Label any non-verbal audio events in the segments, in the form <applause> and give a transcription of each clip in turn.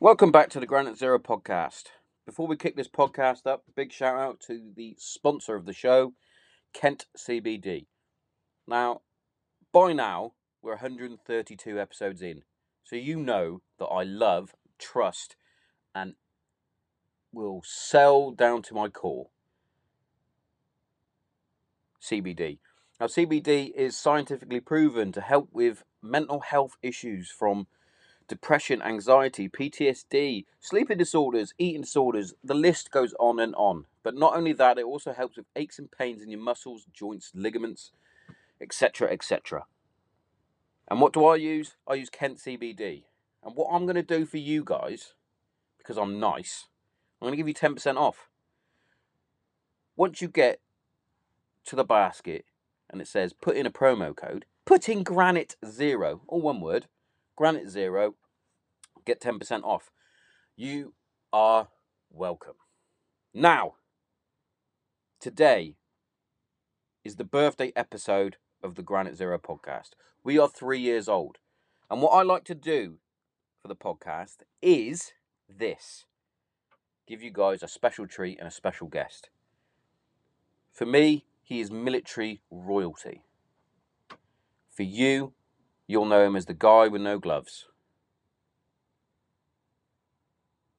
Welcome back to the Granite Zero podcast. Before we kick this podcast up, big shout out to the sponsor of the show, Kent CBD. Now, by now, we're 132 episodes in, so you know that I love, trust, and will sell down to my core. CBD. Now, CBD is scientifically proven to help with mental health issues from depression, anxiety, PTSD, sleeping disorders, eating disorders. The list goes on and on. But not only that, it also helps with aches and pains in your muscles, joints, ligaments, etc., etc. And what do I use? I use Kent CBD. And what I'm going to do for you guys, because I'm nice, I'm going to give you 10% off. Once you get to the basket and it says put in a promo code, put in Granite Zero, all one word, Granite Zero, get 10% off. You are welcome. Now, today is the birthday episode of the Granite Zero podcast. We are three years old. And what I like to do for the podcast is this give you guys a special treat and a special guest. For me, he is military royalty. For you, you'll know him as the guy with no gloves.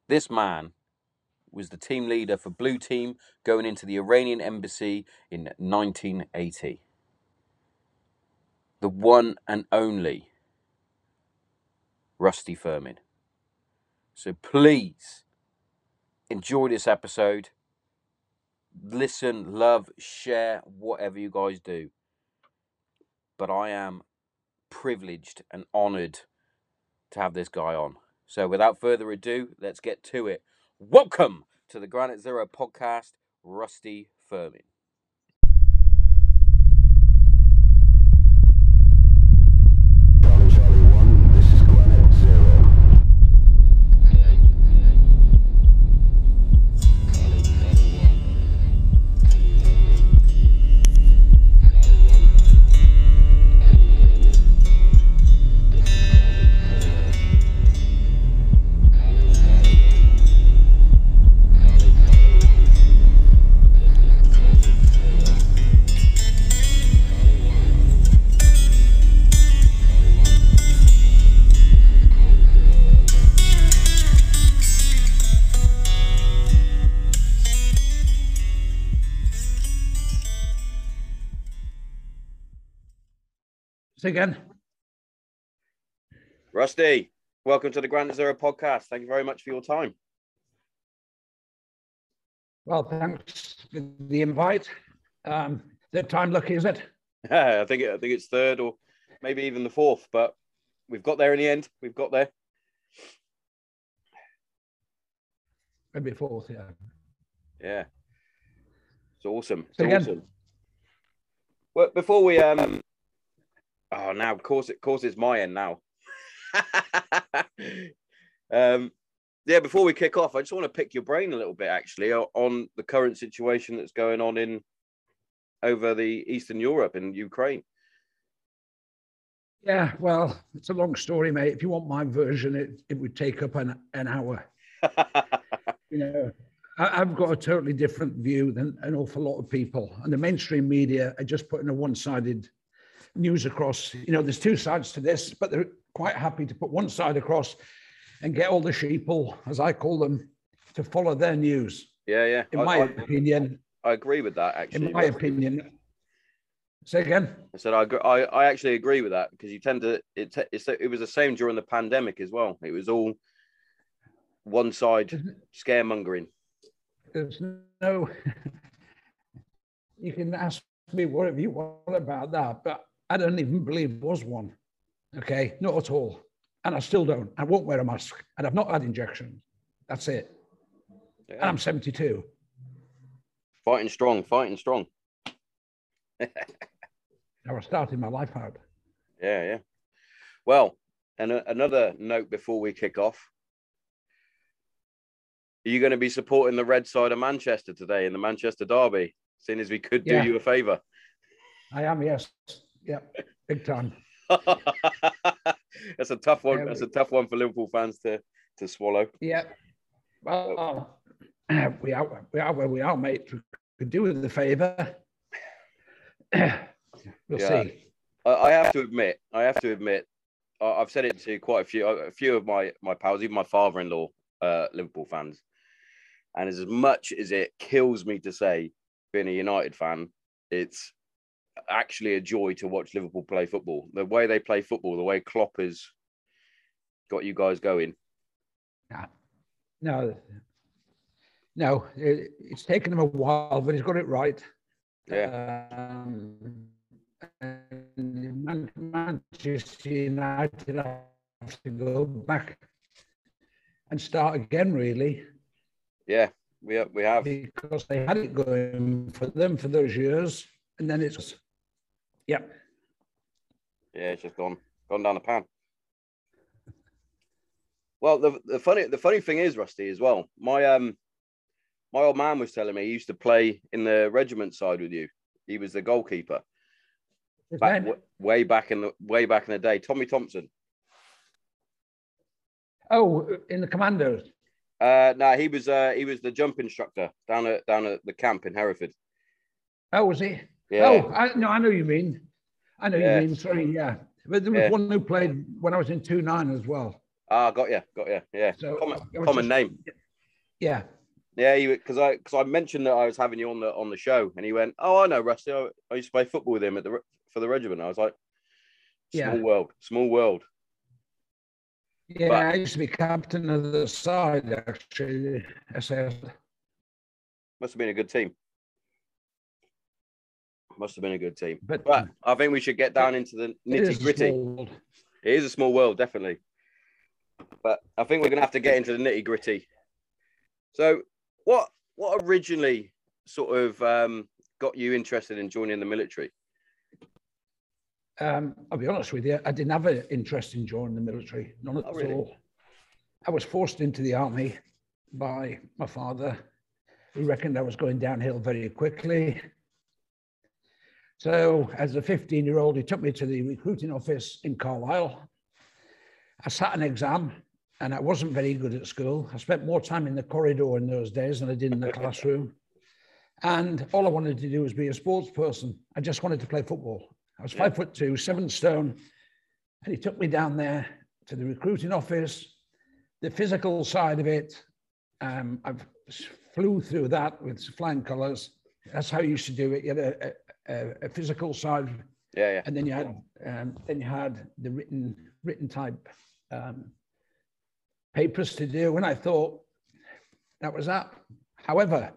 This man was the team leader for Blue Team going into the Iranian embassy in 1980. The one and only Rusty Firmin. So please enjoy this episode. Listen, love, share, whatever you guys do. But I am privileged and honored to have this guy on. So without further ado, let's get to it. Welcome to the Granite Zero podcast, Rusty Firmin. Again. Rusty, welcome to the Granite Zero podcast. Thank you very much for your time. Well, thanks for the invite. Um, third time lucky, is it? <laughs> I think it, I think it's third or maybe even the fourth, but we've got there in the end. We've got there. Maybe fourth, yeah. Yeah. It's awesome. It's awesome. Well, before we um oh now of course it course it's my end now. <laughs> um yeah, before we kick off, I just want to pick your brain a little bit actually on the current situation that's going on in over the Eastern Europe in Ukraine. Yeah, well, it's a long story, mate. If you want my version, it, it would take up an, an hour. <laughs> You know, I, I've got a totally different view than an awful lot of people. And the mainstream media are just putting a one sided news across. You know, there's two sides to this, but they're quite happy to put one side across and get all the sheeple, as I call them, to follow their news. yeah, yeah. In I, my I, opinion, I agree with that actually. in my opinion, say again. I said I, I I actually agree with that because you tend to it it's, it was the same during the pandemic as well. It was all one side scaremongering. There's no, <laughs> you can ask me whatever you want about that, but I don't even believe there was one. Okay, not at all. And I still don't. I won't wear a mask and I've not had injections. That's it. And I'm 72. Fighting strong, fighting strong. <laughs> Now I started my life out. Yeah, yeah. Well, and a, another note before we kick off. Are you going to be supporting the red side of Manchester today in the Manchester Derby? Seeing as we could do Yeah. you a favour. I am, yes. Yep, big time. <laughs> that's a tough one. That's a tough one for Liverpool fans to to swallow. Yeah. Well, <clears throat> we are we are where we are, mate. We could do with the favour. <clears throat> we'll Yeah. see. I, I have to admit, I have to admit, I've said it to quite a few, a few of my my pals, even my father-in-law, uh, Liverpool fans. And as much as it kills me to say, being a United fan, it's actually a joy to watch Liverpool play football. The way they play football, the way Klopp has got you guys going. No, no, it, it's taken him a while, but he's got it right. Yeah, Um, and Manchester United have to go back and start again, really, yeah, we have, we have. because they had it going for them for those years, and then it's, yeah, Yeah, it's just gone gone down the pan. Well, the the funny the funny thing is, Rusty, as well. My um my old man was telling me he used to play in the regiment side with you. He was the goalkeeper back, w- way back in the way back in the day. Tommy Thompson. oh, in the Commandos. Uh, no, he was uh he was the jump instructor down at down at the camp in Hereford. Oh, was he? Yeah, Oh, I, no, I know you mean. I know Yeah. you mean. Sorry, yeah. But there was Yeah. one who played when I was in two nine as well. ah, got you, got you. Yeah, So common, common just- name. Yeah. Yeah, because I because I mentioned that I was having you on the on the show, and he went, "Oh, I know Rusty. I, I used to play football with him at the for the regiment." I was like, "Small Yeah. world, small world." Yeah, But- I used to be captain of the side actually. SS. Must have been a good team. Must have been a good team. But But I think we should get down into the nitty gritty. It is a small world, definitely. But I think we're going to have to get into the nitty gritty. So, what what originally sort of um, got you interested in joining the military? Um, I'll be honest with you, I didn't have an interest in joining the military, none at Oh, really? all. I was forced into the army by my father, who reckoned I was going downhill very quickly. So, as a 15 year old, he took me to the recruiting office in Carlisle. I sat an exam and I wasn't very good at school. I spent more time in the corridor in those days than I did in the classroom. And all I wanted to do was be a sports person. I just wanted to play football. I was five foot two, seven stone. And he took me down there to the recruiting office, the physical side of it. Um, I flew through that with flying colors. That's how you used to do it. You had a, a, a physical side, Yeah, yeah, and then you had um, then you had the written written type um, papers to do. And I thought that was that. However,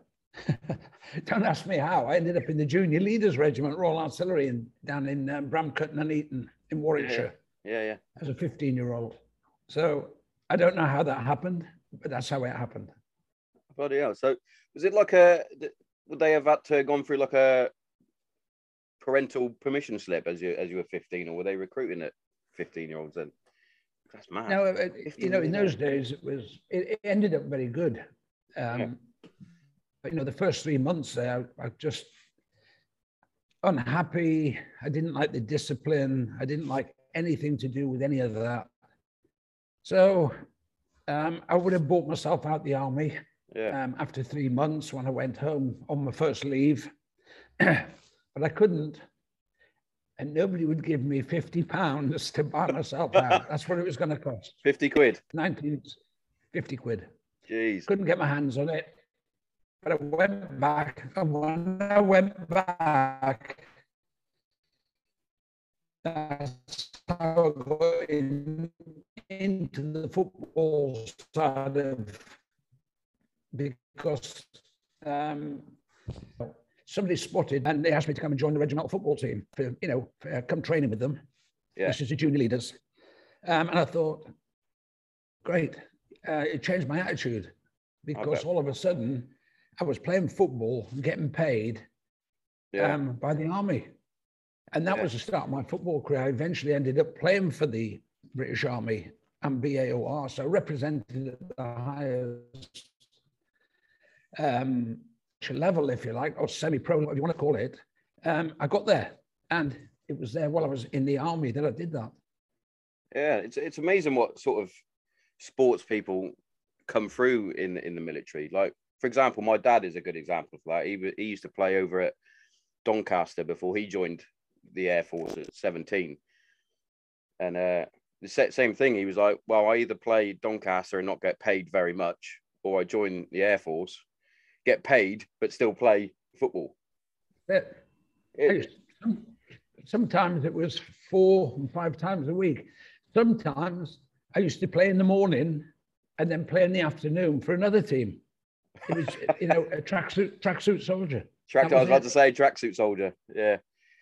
<laughs> don't ask me how. I ended up in the Junior Leaders Regiment, Royal Artillery, in, down in um, Bramcote and Eton in Warwickshire yeah, yeah. as a 15 year old. So I don't know how that happened, but that's how it happened. Bloody hell. So, was it like a? Would they have had to gone through like a parental permission slip as you as you were fifteen, or were they recruiting at fifteen year olds then? That's mad. No, it, you know, in those days it was it, ended up very good. Um, But you know, the first three months there, I just unhappy. I didn't like the discipline. I didn't like anything to do with any of that. So um, I would have bought myself out the army Yeah, um, after three months when I went home on my first leave, <clears throat> but I couldn't. And nobody would give me 50 pounds to buy myself out. That's what it was going to cost. <laughs> fifty quid. 19, 50 quid. Jeez. Couldn't get my hands on it. But I went back, and when I went back, that's how I got in, into the football side of because um, somebody spotted and they asked me to come and join the regimental football team for you know for, uh, come training with them. Yeah. This is the junior leaders, um, and I thought, great. Uh, it changed my attitude because all of a sudden I was playing football, and getting paid Yeah. um, by the army. And that Yeah. was the start of my football career. I eventually ended up playing for the British Army and BAOR, so represented at the highest um, level, if you like, or semi-pro, whatever you want to call it. Um, I got there, and it was there while I was in the army that I did that. Yeah, it's it's amazing what sort of sports people come through in in the military. Like for example, my dad is a good example of that. He he used to play over at Doncaster before he joined the Air Force at 17. And uh, the same thing. He was like, "Well, I either play Doncaster and not get paid very much, or I join the Air Force, get paid but still play football." But It- some- sometimes it was four and five times a week. Sometimes I used to play in the morning and then play in the afternoon for another team. It was, you know, a tracksuit tracksuit soldier. track. that I was about it. to say tracksuit soldier. Yeah.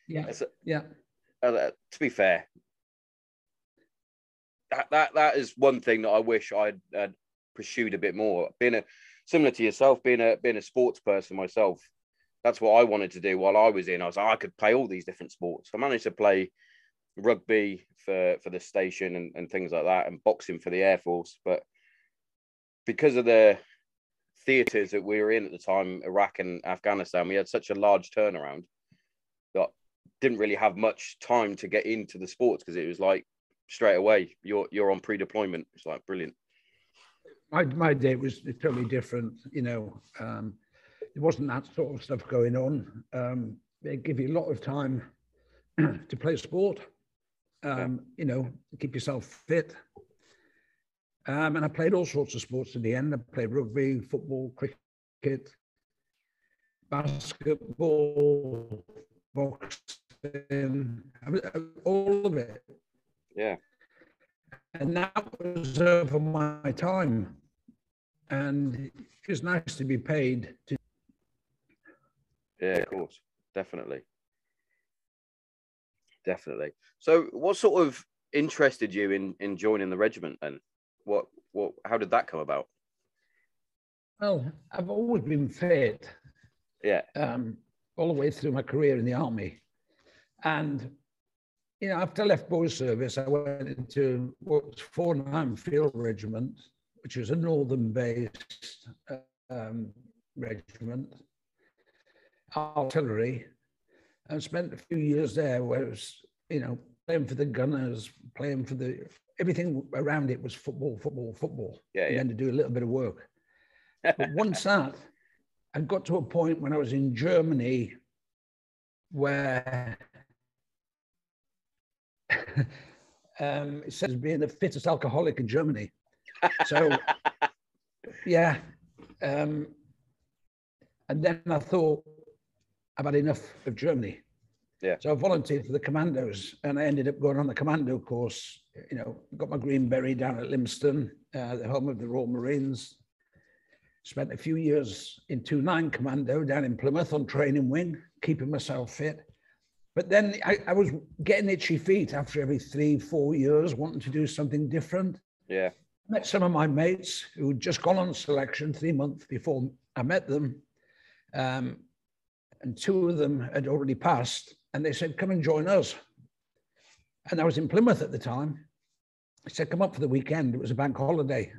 Yeah, That's- yeah. uh, to be fair, that, that that is one thing that I wish I'd, had pursued a bit more. Being a similar to yourself, being a being a sports person myself, that's what I wanted to do while I was in. I was like, I could play all these different sports. I managed to play rugby for for the station and, and things like that, and boxing for the Air Force. But because of the theaters that we were in at the time, Iraq and Afghanistan, we had such a large turnaround that didn't really have much time to get into the sports because it was like straight away you're you're on pre-deployment. It's like brilliant. My, my day was totally different, you know. Um, wasn't that sort of stuff going on. Um, they give you a lot of time <clears throat> to play sport, um, you know, keep yourself fit. Um, and I played all sorts of sports in the end. I played rugby, football, cricket, basketball, boxing, I all of it. Yeah, And that was over my time. And it was nice to be paid to yeah, of course, definitely, definitely. So, what sort of interested you in in joining the regiment? Then, what what how did that come about? Well, I've always been fit Yeah, um, all the way through my career in the army. And, you know, after I left boy service, I went into what was 49 Field Regiment, which was a northern based um, regiment, artillery, and spent a few years there where it was, you know, playing for the gunners, playing for the, everything around it was football, football, football. Yeah, and yeah. then to do a little bit of work. <laughs> But once that, I got to a point when I was in Germany where <laughs> um, it says being the fittest alcoholic in Germany. So, <laughs> yeah. Um, and then I thought, I've had enough of Germany. Yeah. So I volunteered for the commandos and I ended up going on the commando course. You know, got my green beret down at Lympstone, uh, the home of the Royal Marines. Spent a few years in 2-9 Commando down in Plymouth on training wing, keeping myself fit. But then I, I was getting itchy feet after every three, four years, wanting to do something different. yeah, Met some of my mates who'd just gone on selection three months before I met them. Um, and two of them had already passed. And they said, come and join us. And I was in Plymouth at the time. I said, come up for the weekend. It was a bank holiday.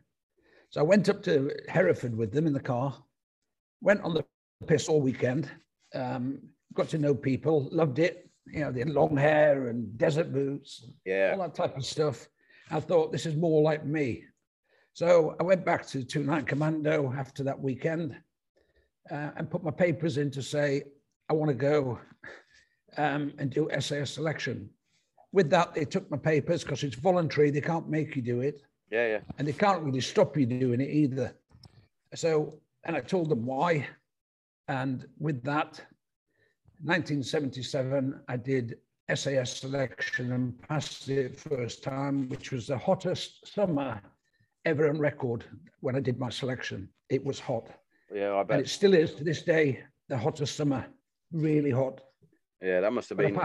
So I went up to Hereford with them in the car, went on the piss all weekend, um, got to know people, loved it. You know, they had long hair and desert boots, yeah, all that type of stuff. I thought this is more like me. So I went back to Two Nine Commando after that weekend uh, and put my papers in to say, I want to go um, and do SAS selection. With that, they took my papers because it's voluntary, they can't make you do it yeah, yeah. and they can't really stop you doing it either. So, and I told them why. And with that, 1977, I did SAS selection and passed it first time, which was the hottest summer ever on record when I did my selection. It was hot. Yeah, I bet. And it still is to this day, the hottest summer, really hot. Yeah, that must have been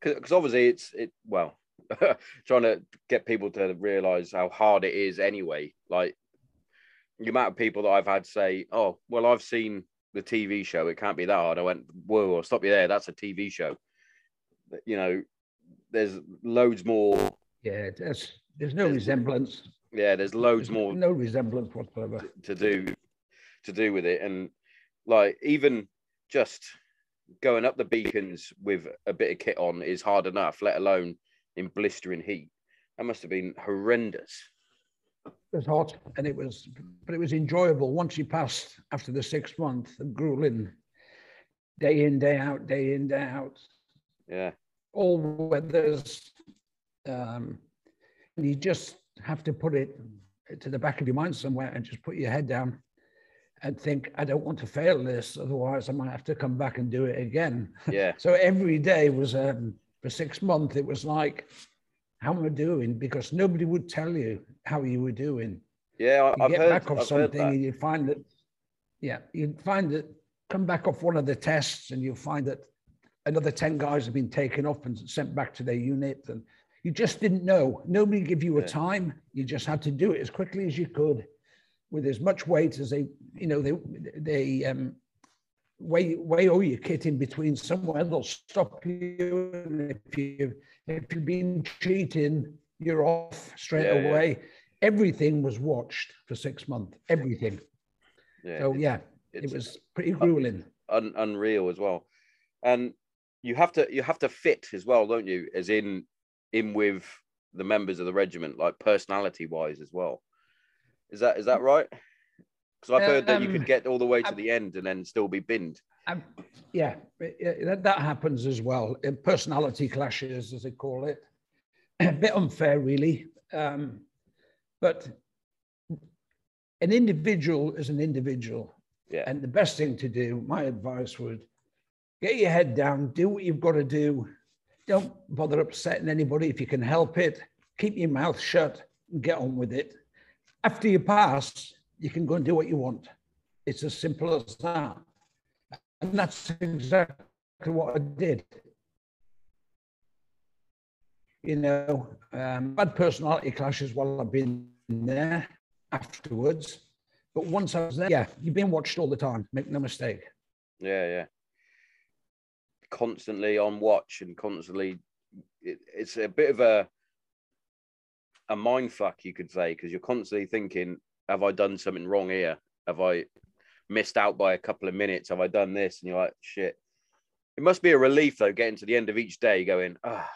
because obviously it's it well <laughs> trying to get people to realize how hard it is anyway like the amount of people that i've had say oh well i've seen the tv show it can't be that hard. I went whoa I'll stop you there. That's a tv show. You know there's loads more. Yeah, there's, there's no resemblance. yeah there's loads There's more no resemblance whatsoever. to do to do with it. And like even just going up the beacons with a bit of kit on is hard enough let alone in blistering heat. That must have been horrendous It was hot and it was, but it was enjoyable. Once you passed after the sixth month of grueling, day in, day out, day in, day out, Yeah. all weathers. Um, and you just have to put it to the back of your mind somewhere and just put your head down and think, I don't want to fail this, otherwise I might have to come back and do it again. Yeah. <laughs> So every day was um, for six months. It was like, how am I doing? Because nobody would tell you how you were doing. Yeah. I- I've get heard, back off I've something and you find that, yeah, you'd find that come back off one of the tests and you'll find that another 10 guys have been taken off and sent back to their unit. And you just didn't know. Nobody give you a Yeah. time. You just had to do it as quickly as you could with as much weight as they, you know, they, they, um, weigh, weigh all your kit in between somewhere. They'll stop you. And if you, if you've been cheating, you're off straight Yeah, yeah. away. Everything was watched for six months. Everything. Yeah. So yeah, it was pretty grueling. un, unreal as well. And you have to you have to fit as well, don't you? As in in with the members of the regiment, like personality wise as well. Is that is that right? Because I've heard that you Um, could get all the way to I- the end and then still be binned. Um, yeah, it- it- that, that happens as well. Uh, Personality clashes, as they call it. <clears throat> A bit unfair, really. Um, but an individual is an individual. Yeah. And the best thing to do, my advice would get your head down, do what you've got to do. Don't bother upsetting anybody if you can help it. Keep your mouth shut and get on with it. After you pass, you can go and do what you want. It's as simple as that. And that's exactly what I did. You know, um, bad personality clashes while I've been there afterwards. But once I was there, yeah, you've been watched all the time. Make no mistake. Yeah, yeah. Constantly on watch and constantly, it, it's a bit of a a mind fuck, you could say, because you're constantly thinking, "Have I done something wrong here? Have I missed out by a couple of minutes? Have I done this?" And you're like, "Shit." It must be a relief though, getting to the end of each day, going, "Ah,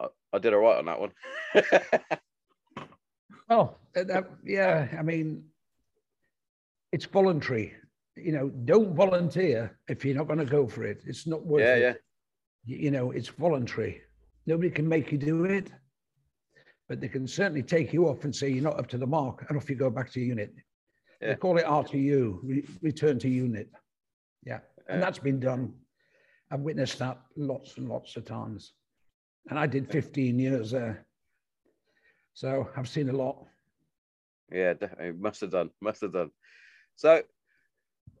I, I did all right on that one." <laughs> Well, that, yeah, I mean, it's voluntary. You know, don't volunteer if you're not going to go for it. It's not worth yeah, it. yeah, You know, it's voluntary. Nobody can make you do it, but they can certainly take you off and say you're not up to the mark, and off you go back to your unit. Yeah. They call it RTU, re- return to unit. Yeah, and uh, that's been done. I've witnessed that lots and lots of times, and I did 15 years there, so I've seen a lot. Yeah, definitely. Must have done. Must have done. So,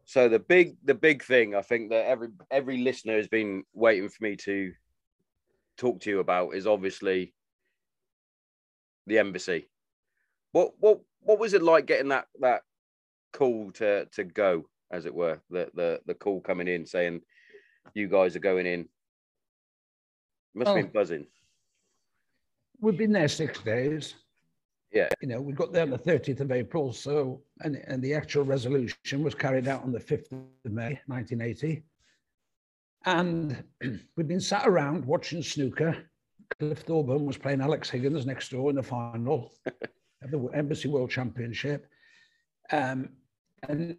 so the big, the big thing I think that every every listener has been waiting for me to talk to you about is obviously the embassy. What what what was it like getting that that call to to go, as it were, the the the call coming in saying you guys are going in? Must have Oh. been buzzing. We've been there six days. Yeah. You know, we got there on the 30th of April. So, and, and the actual resolution was carried out on the 5th of May, 1980. And <clears throat> we've been sat around watching snooker. Cliff Thorburn was playing Alex Higgins next door in the final <laughs> of the Embassy World Championship. Um, and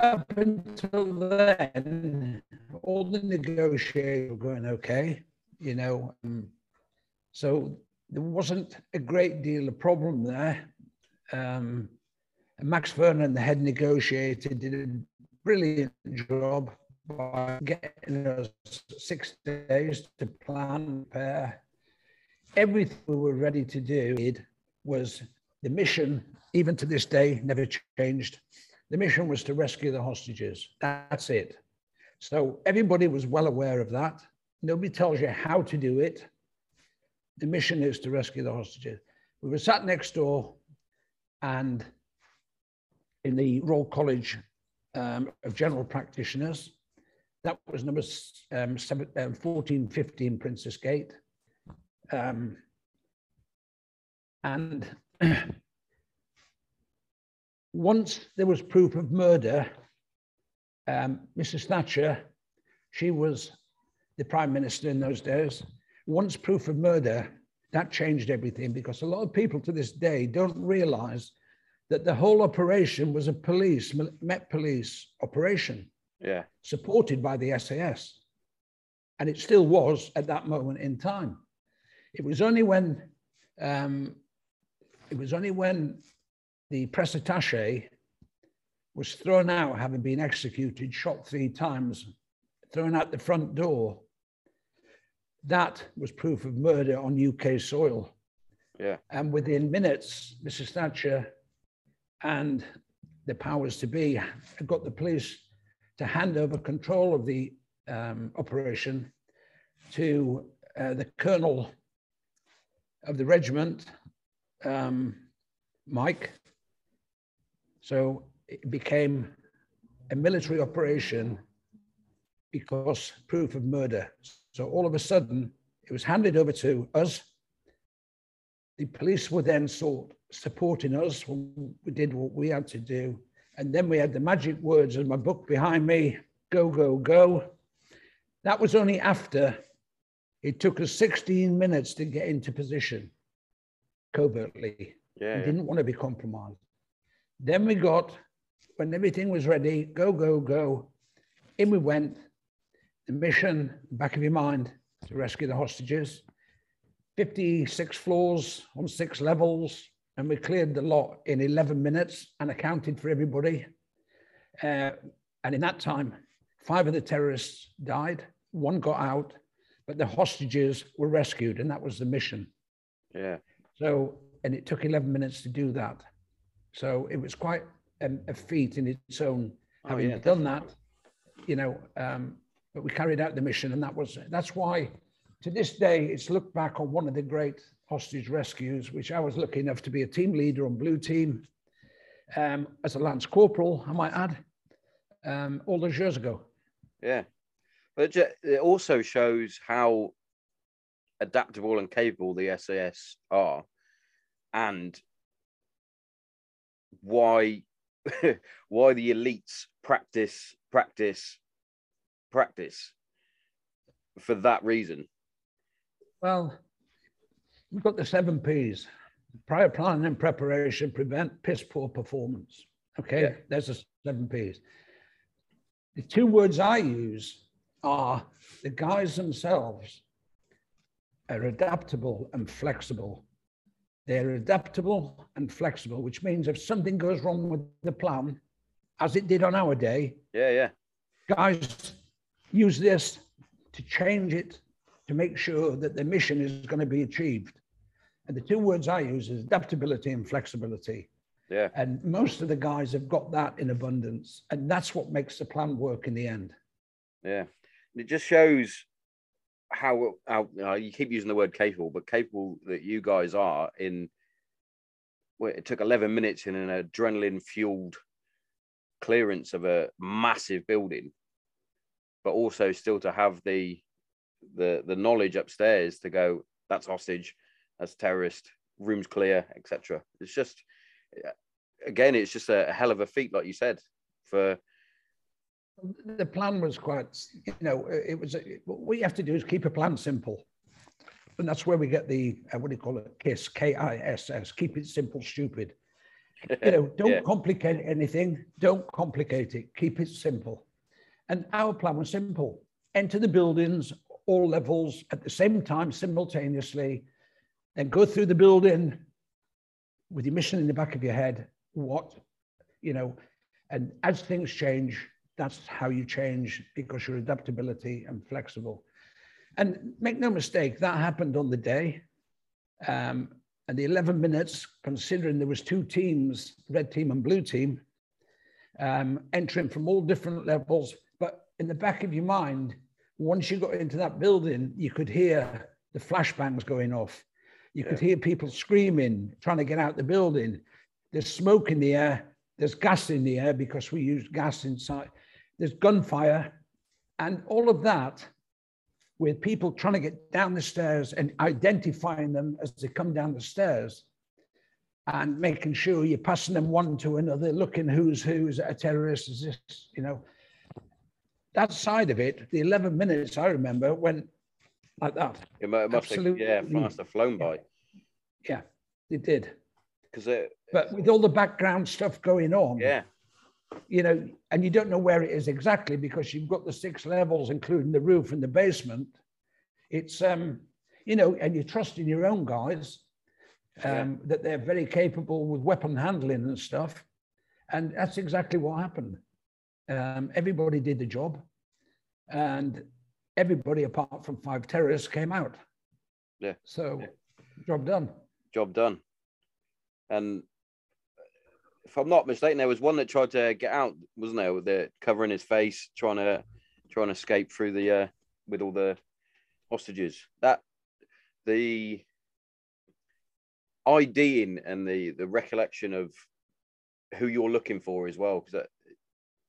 up until then, all the negotiations were going okay, you know. Um, so there wasn't a great deal of problem there. Um, Max Vernon, the head negotiator, did a brilliant job by getting us six days to plan, prepare. Everything we were ready to do was the mission, even to this day, never changed. The mission was to rescue the hostages. That's it. So everybody was well aware of that. Nobody tells you how to do it the mission is to rescue the hostages. We were sat next door and in the Royal College um, of General Practitioners, that was number um, seven, um, 14, 15 Prince's Gate. Um, and <clears throat> once there was proof of murder, um, Mrs. Thatcher, she was the prime minister in those days. Once proof of murder, that changed everything because a lot of people to this day don't realize that the whole operation was a police, Met Police operation Yeah. supported by the SAS. And it still was at that moment in time. It was only when um, it was only when the press attaché was thrown out, having been executed, shot three times, thrown out the front door. That was proof of murder on UK soil. Yeah. And within minutes, Mrs. Thatcher and the powers to be got the police to hand over control of the um, operation to uh, the colonel of the regiment, um, Mike. So it became a military operation because proof of murder. So all of a sudden, it was handed over to us. The police were then sought supporting us when we did what we had to do. And then we had the magic words in my book behind me go, go, go. That was only after it took us 16 minutes to get into position covertly. Yeah. We yeah. didn't want to be compromised. Then we got, when everything was ready, go, go, go. In we went. The mission, back of your mind, to rescue the hostages. 56 floors on six levels, and we cleared the lot in 11 minutes and accounted for everybody. Uh, and in that time, five of the terrorists died, one got out, but the hostages were rescued, and that was the mission. Yeah. So, and it took 11 minutes to do that. So it was quite a, a feat in its own, Oh, having yeah, done that, you know, um, but we carried out the mission and that was, that's why to this day, it's looked back on one of the great hostage rescues, which I was lucky enough to be a team leader on Blue Team um, as a Lance Corporal, I might add, um, all those years ago. Yeah. But it also shows how adaptable and capable the SAS are and why <laughs> why the elites practice practice practice for that reason. Well, we've got the seven P's prior planning and preparation, prevent piss poor performance. Okay, Yeah. there's the seven P's. The two words I use are the guys themselves are adaptable and flexible. They're adaptable and flexible, which means if something goes wrong with the plan, as it did on our day, Yeah, yeah. guys use this to change it to make sure that the mission is going to be achieved. And the two words I use is adaptability and flexibility. Yeah. And most of the guys have got that in abundance. And that's what makes the plan work in the end. Yeah, it just shows how how uh, you keep using the word capable, but capable that you guys are in. Well, it took eleven minutes in an adrenaline fueled clearance of a massive building, but also still to have the the the knowledge upstairs to go that's hostage, that's terrorist, rooms clear, etc. It's just again, it's just a hell of a feat, like you said, for The plan was quite, you know, it was, what you have to do is keep a plan simple. And that's where we get the, uh, what do you call it? KISS, K-I-S-S, keep it simple, stupid. You know, <laughs> don't Yeah. complicate anything. Don't complicate it. Keep it simple. And our plan was simple. Enter the buildings, all levels at the same time, simultaneously, then go through the building with your mission in the back of your head. What, you know, and as things change, that's how you change because you're adaptability and flexible. And make no mistake, that happened on the day. Um, and the 11 minutes, considering there was two teams, red team and blue team, um, entering from all different levels. But in the back of your mind, once you got into that building, you could hear the flashbangs going off. You could hear people screaming, trying to get out the building. There's smoke in the air. There's gas in the air because we used gas inside. There's gunfire. And all of that with people trying to get down the stairs and identifying them as they come down the stairs and making sure you're passing them one to another, looking who's who, is it a terrorist, is this, you know. That side of it, the 11 minutes I remember when like that. It mu- it must have, yeah, Absolutely. must have flown by Yeah, it did. because it, But with all the background stuff going on, yeah, you know, and you don't know where it is exactly because you've got the six levels, including the roof and the basement. It's um, you know, and you trust in your own guys um, that they're very capable with weapon handling and stuff, and that's exactly what happened. Um, everybody did the job, and everybody apart from five terrorists came out. Yeah. So, Yeah. job done. job done. And if I'm not mistaken, there was one that tried to get out, wasn't there? With the covering his face, trying to trying to escape through the uh, with all the hostages. That the IDing and the the recollection of who you're looking for as well, because that,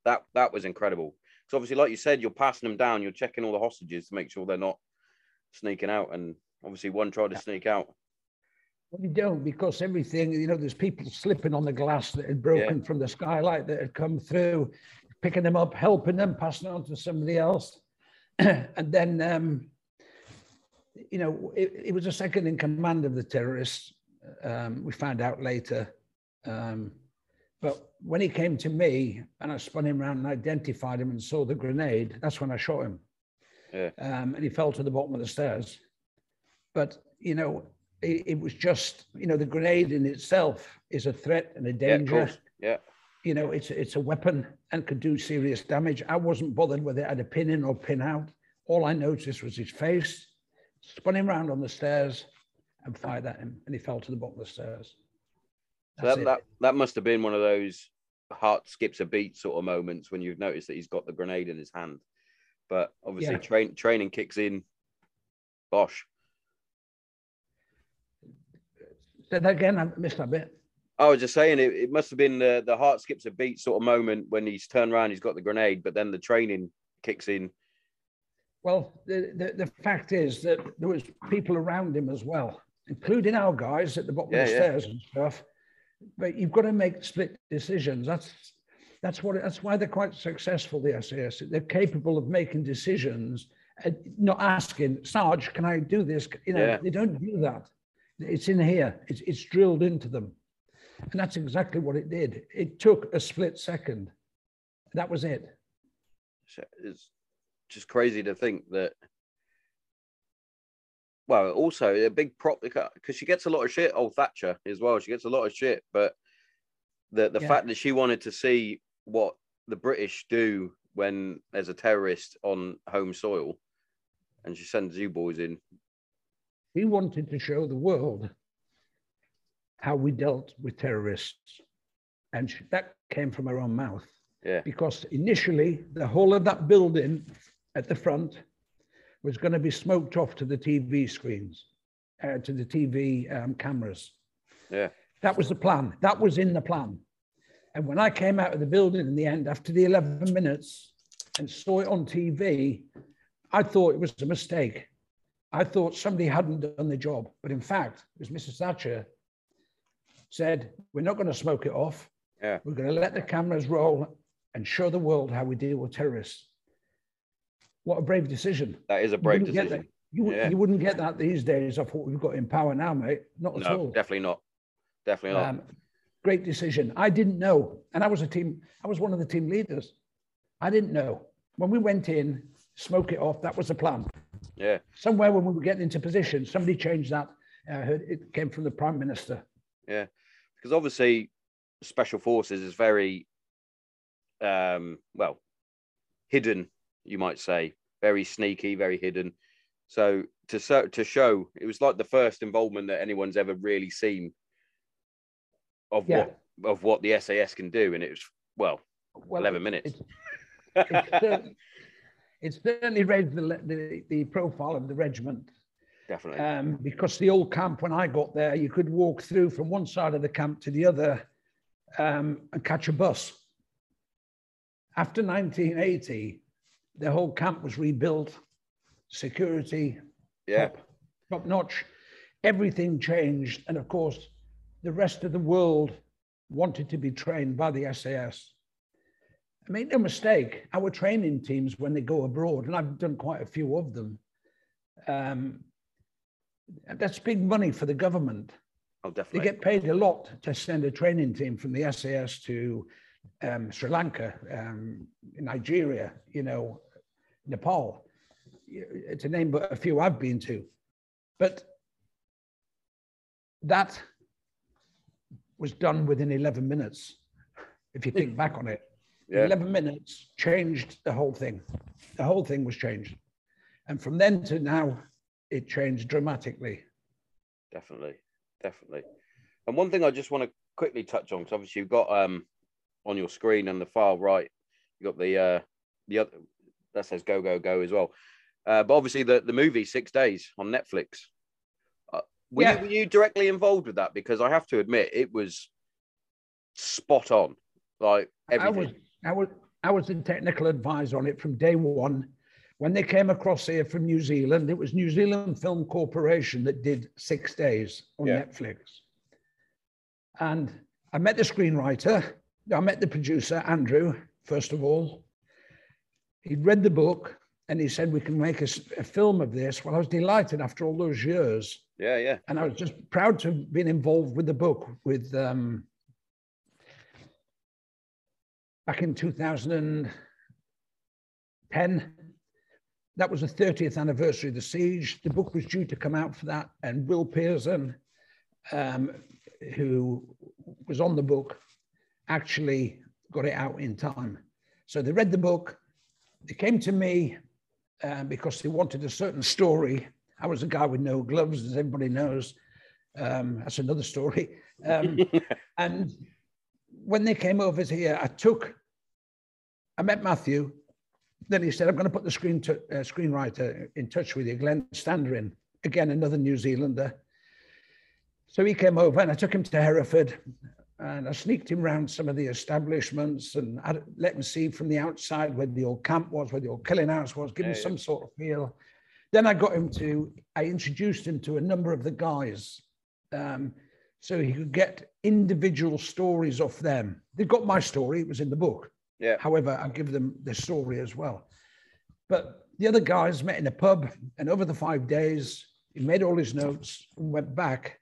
that that was incredible. So obviously, like you said, you're passing them down, you're checking all the hostages to make sure they're not sneaking out, and obviously one tried to sneak out. You don't because everything, you know, there's people slipping on the glass that had broken from the skylight that had come through, picking them up, helping them, passing on to somebody else. <clears throat> and then, um, you know, it, it was a second in command of the terrorists. Um, we found out later. Um, but when he came to me and I spun him around and identified him and saw the grenade, that's when I shot him. Yeah. Um, and he fell to the bottom of the stairs. But, you know, it, it was just, you know, the grenade in itself is a threat and a danger. course. Yeah. you know, it's it's a weapon and could do serious damage. I wasn't bothered whether it had a pin in or pin out. All I noticed was his face, spun him round on the stairs and fired at him, and he fell to the bottom of the stairs. So that, it. that that must have been one of those heart skips a beat sort of moments when you've noticed that he's got the grenade in his hand. But obviously, Yeah. train training kicks in. Bosh. Say that again, I missed that bit. I was just saying it, it must have been the, the heart skips a beat sort of moment when he's turned around, he's got the grenade, but then the training kicks in. Well, the, the, the fact is that there was people around him as well, including our guys at the bottom Yeah, of the yeah. stairs and stuff. But you've got to make split decisions. That's that's what that's why they're quite successful. The SAS they're capable of making decisions and not asking Sarge, "Can I do this?" You know, Yeah. they don't do that. It's in here. It's it's drilled into them, and that's exactly what it did. It took a split second. That was it. It's just crazy to think that. Well, also a big prop because she gets a lot of shit. Old Thatcher as well. She gets a lot of shit, but the the Yeah. fact that she wanted to see what the British do when there's a terrorist on home soil, and she sends you boys in. We wanted to show the world how we dealt with terrorists. And that came from her own mouth. Yeah. Because initially, the whole of that building at the front was going to be smoked off to the TV screens, uh, to the TV um, cameras. Yeah. That was the plan. That was in the plan. And when I came out of the building in the end, after the 11 minutes, and saw it on TV, I thought it was a mistake. I thought somebody hadn't done the job. But in fact, it was Mrs. Thatcher said, We're not going to smoke it off. Yeah. We're going to let the cameras roll and show the world how we deal with terrorists. What a brave decision. That is a brave wouldn't decision. You, Yeah. you wouldn't get that these days of what we've got in power now, mate. Not at No, all. definitely not. Definitely not. Um, great decision. I didn't know, and I was a team. I was one of the team leaders. I didn't know when we went in, smoke it off. That was the plan. Yeah. Somewhere when we were getting into position, somebody changed that. I heard it came from the prime minister. Yeah, because obviously special forces is very, um, well, hidden. You might say very sneaky, very hidden. So to so, to show it was like the first involvement that anyone's ever really seen of Yeah. what of what the SAS can do, and it was well Well, eleven minutes. It's, it's, cer- <laughs> it's certainly raised the, the the profile of the regiment. Definitely, um, because the old camp, when I got there, you could walk through from one side of the camp to the other um, and catch a bus. After 1980, the whole camp was rebuilt, security, yeah, top, top notch. Everything changed. And of course, the rest of the world wanted to be trained by the SAS. I make no mistake, our training teams, when they go abroad, and I've done quite a few of them, Um, that's big money for the government. Oh, They get paid a lot to send a training team from the SAS to um, Sri Lanka, um, Nigeria, you know, Nepal, to name but a few I've been to. But that was done within 11 minutes, if you think <laughs> back on it. Yeah. 11 minutes changed the whole thing. The whole thing was changed. And from then to now, it changed dramatically. Definitely, definitely. And one thing I just want to quickly touch on, because obviously you've got um on your screen on the far right, you've got the uh the other that says go go go as well. Uh, but obviously the the movie Six Days on Netflix. Uh, were, Yeah. you, were you directly involved with that? Because I have to admit it was spot on. Like I everything. was, I was, I was the technical advisor on it from day one. When they came across here from New Zealand, it was New Zealand Film Corporation that did Six Days on Yeah. Netflix. And I met the screenwriter, I met the producer, Andrew, first of all. He'd read the book and he said, We can make a film of this. Well, I was delighted after all those years Yeah, yeah. and I was just proud to have been involved with the book with um, back in 2010. That was the 30th anniversary of the siege. The book was due to come out for that, and Will Pearson, um, who was on the book, actually got it out in time. So they read the book. They came to me uh, because they wanted a certain story. I was a guy with no gloves, as everybody knows. Um, that's another story. Um, <laughs> and when they came over here, I took, I met Matthew. Then he said, I'm going to put the screen to, uh, screenwriter in touch with you, Glenn Standring, again, another New Zealander. So he came over and I took him to Hereford and I sneaked him around some of the establishments and I let him see from the outside where the old camp was, where the old killing house was, give him yeah. some sort of feel. Then I got him to, I introduced him to a number of the guys um, so he could get individual stories off them. They got my story, it was in the book. Yeah. However, I give them their story as well. But the other guys met in a pub, and over the five days, he made all his notes and went back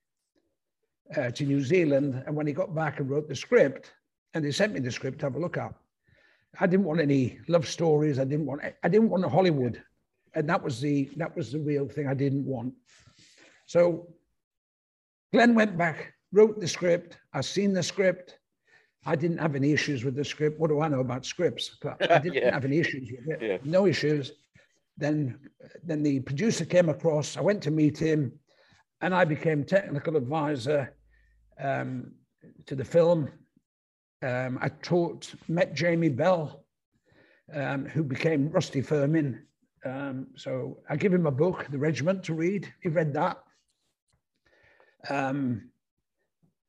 uh, to New Zealand. And when he got back and wrote the script, and they sent me the script to have a look at, I didn't want any love stories. I didn't want. I didn't want a Hollywood, and that was the that was the real thing I didn't want. So Glenn went back, wrote the script. I've seen the script. I didn't have any issues with the script. What do I know about scripts? But I <laughs> didn't Yeah. have any issues with it. Yeah. No issues. Then, then the producer came across. I went to meet him, and I became technical advisor um, to the film. Um, I taught, met Jamie Bell, um, who became Rusty Firmin. Um, so I give him a book, The Regiment, to read. He read that. Um,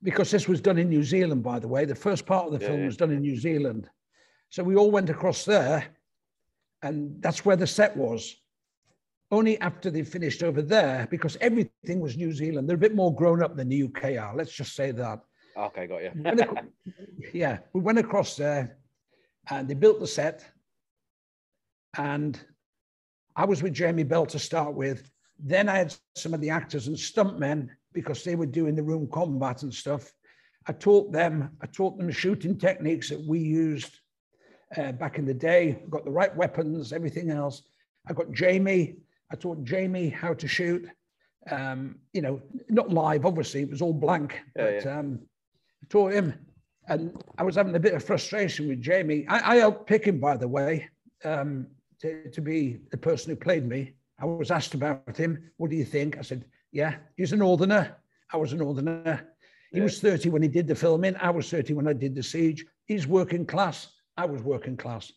because this was done in New Zealand, by the way. The first part of the Yeah, film yeah. was done in New Zealand. So we all went across there, and that's where the set was. Only after they finished over there, because everything was New Zealand. They're a bit more grown up than the UK are. Let's just say that. Okay, got you. We <laughs> yeah, we went across there, and they built the set. And I was with Jamie Bell to start with. Then I had some of the actors and stuntmen because they were doing the room combat and stuff. I taught them. I taught them shooting techniques that we used uh, back in the day. Got the right weapons, everything else. I got Jamie. I taught Jamie how to shoot. Um, you know, not live, obviously. It was all blank. Yeah, but um, I taught him, and I was having a bit of frustration with Jamie. I, I helped pick him, by the way, um, to, to be the person who played me. I was asked about him. What do you think? I said, yeah, he's a northerner. I was a northerner. He Yeah. was 30 when he did the filming. I was 30 when I did the siege. He's working class. I was working class.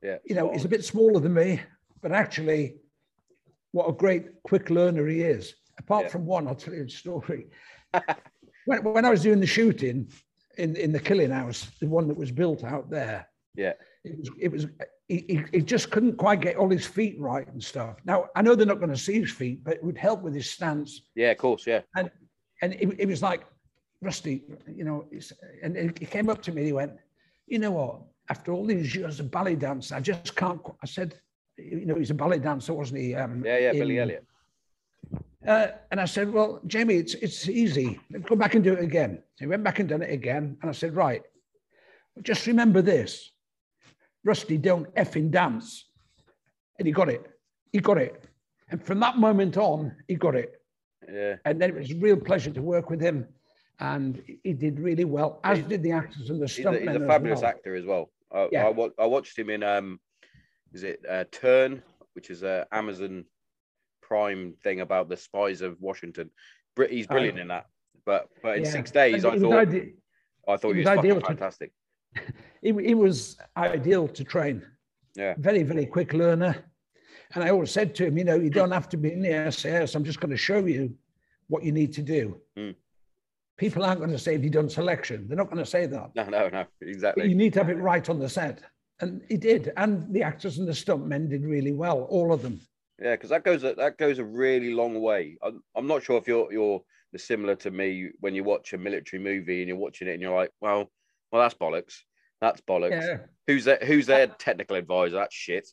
Yeah. You know, he's a bit smaller than me, but actually, what a great quick learner he is. Apart Yeah. from one, I'll tell you a story. <laughs> when, when I was doing the shooting in, in the killing house, the one that was built out there, Yeah. it was, it was he, he, he just couldn't quite get all his feet right and stuff. Now, I know they're not going to see his feet, but it would help with his stance. Yeah, of course. Yeah. And it, it was like, Rusty, you know, it's, and he came up to me and he went, you know what, after all these years of ballet dance, I just can't, I said, you know, he's a ballet dancer, wasn't he? Um, Yeah, yeah. Billy Elliot. Uh, and I said, well, Jamie, it's, it's easy. Go back and do it again. He went back and done it again. And I said, right, just remember this. Rusty, don't effing dance. And he got it. He got it. And from that moment on, he got it. Yeah. And then it was a real pleasure to work with him. And he did really well, as He's- did the actors and the He's a, stuntmen. he's a fabulous well. actor as well. I, Yeah. I, I watched him in um, is it uh, Turn, which is a Amazon Prime thing about the spies of Washington. He's Oh. brilliant in that. But but in Yeah. six days, And I thought I thought he was was fucking ideal to- fantastic. He, he was ideal to train. Yeah. Very, very quick learner. And I always said to him, you know, you don't have to be in the SAS. I'm just going to show you what you need to do. Mm. People aren't going to say, have you done selection? They're not going to say that. No, no, no, But exactly. you need to have it right on the set. And he did. And the actors and the stuntmen did really well, all of them. Yeah, because that goes a, that goes a really long way. I'm, I'm not sure if you're you're similar to me when you watch a military movie and you're watching it and you're like, well, well, that's bollocks. That's bollocks. Yeah. Who's that? Who's their <laughs> technical advisor? That's shit.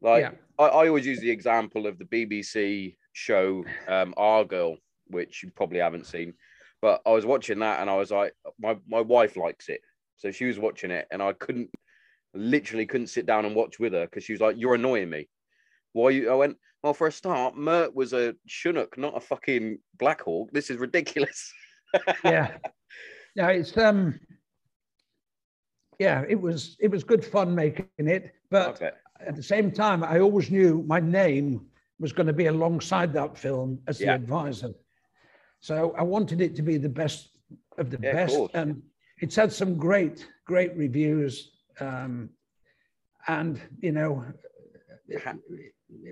Like Yeah. I, I always use the example of the BBC show um, Our Girl, which you probably haven't seen, but I was watching that and I was like, my my wife likes it, so she was watching it and I couldn't, literally couldn't sit down and watch with her because she was like, you're annoying me. Why you? I went. Well, for a start, Mert was a Chinook, not a fucking Black Hawk. This is ridiculous. <laughs> yeah. Yeah, it's um yeah, it was it was good fun making it, but Okay. at the same time, I always knew my name was going to be alongside that film as the Yeah. advisor. So I wanted it to be the best of the Yeah, best. course. And it's had some great, great reviews. Um, and, you know,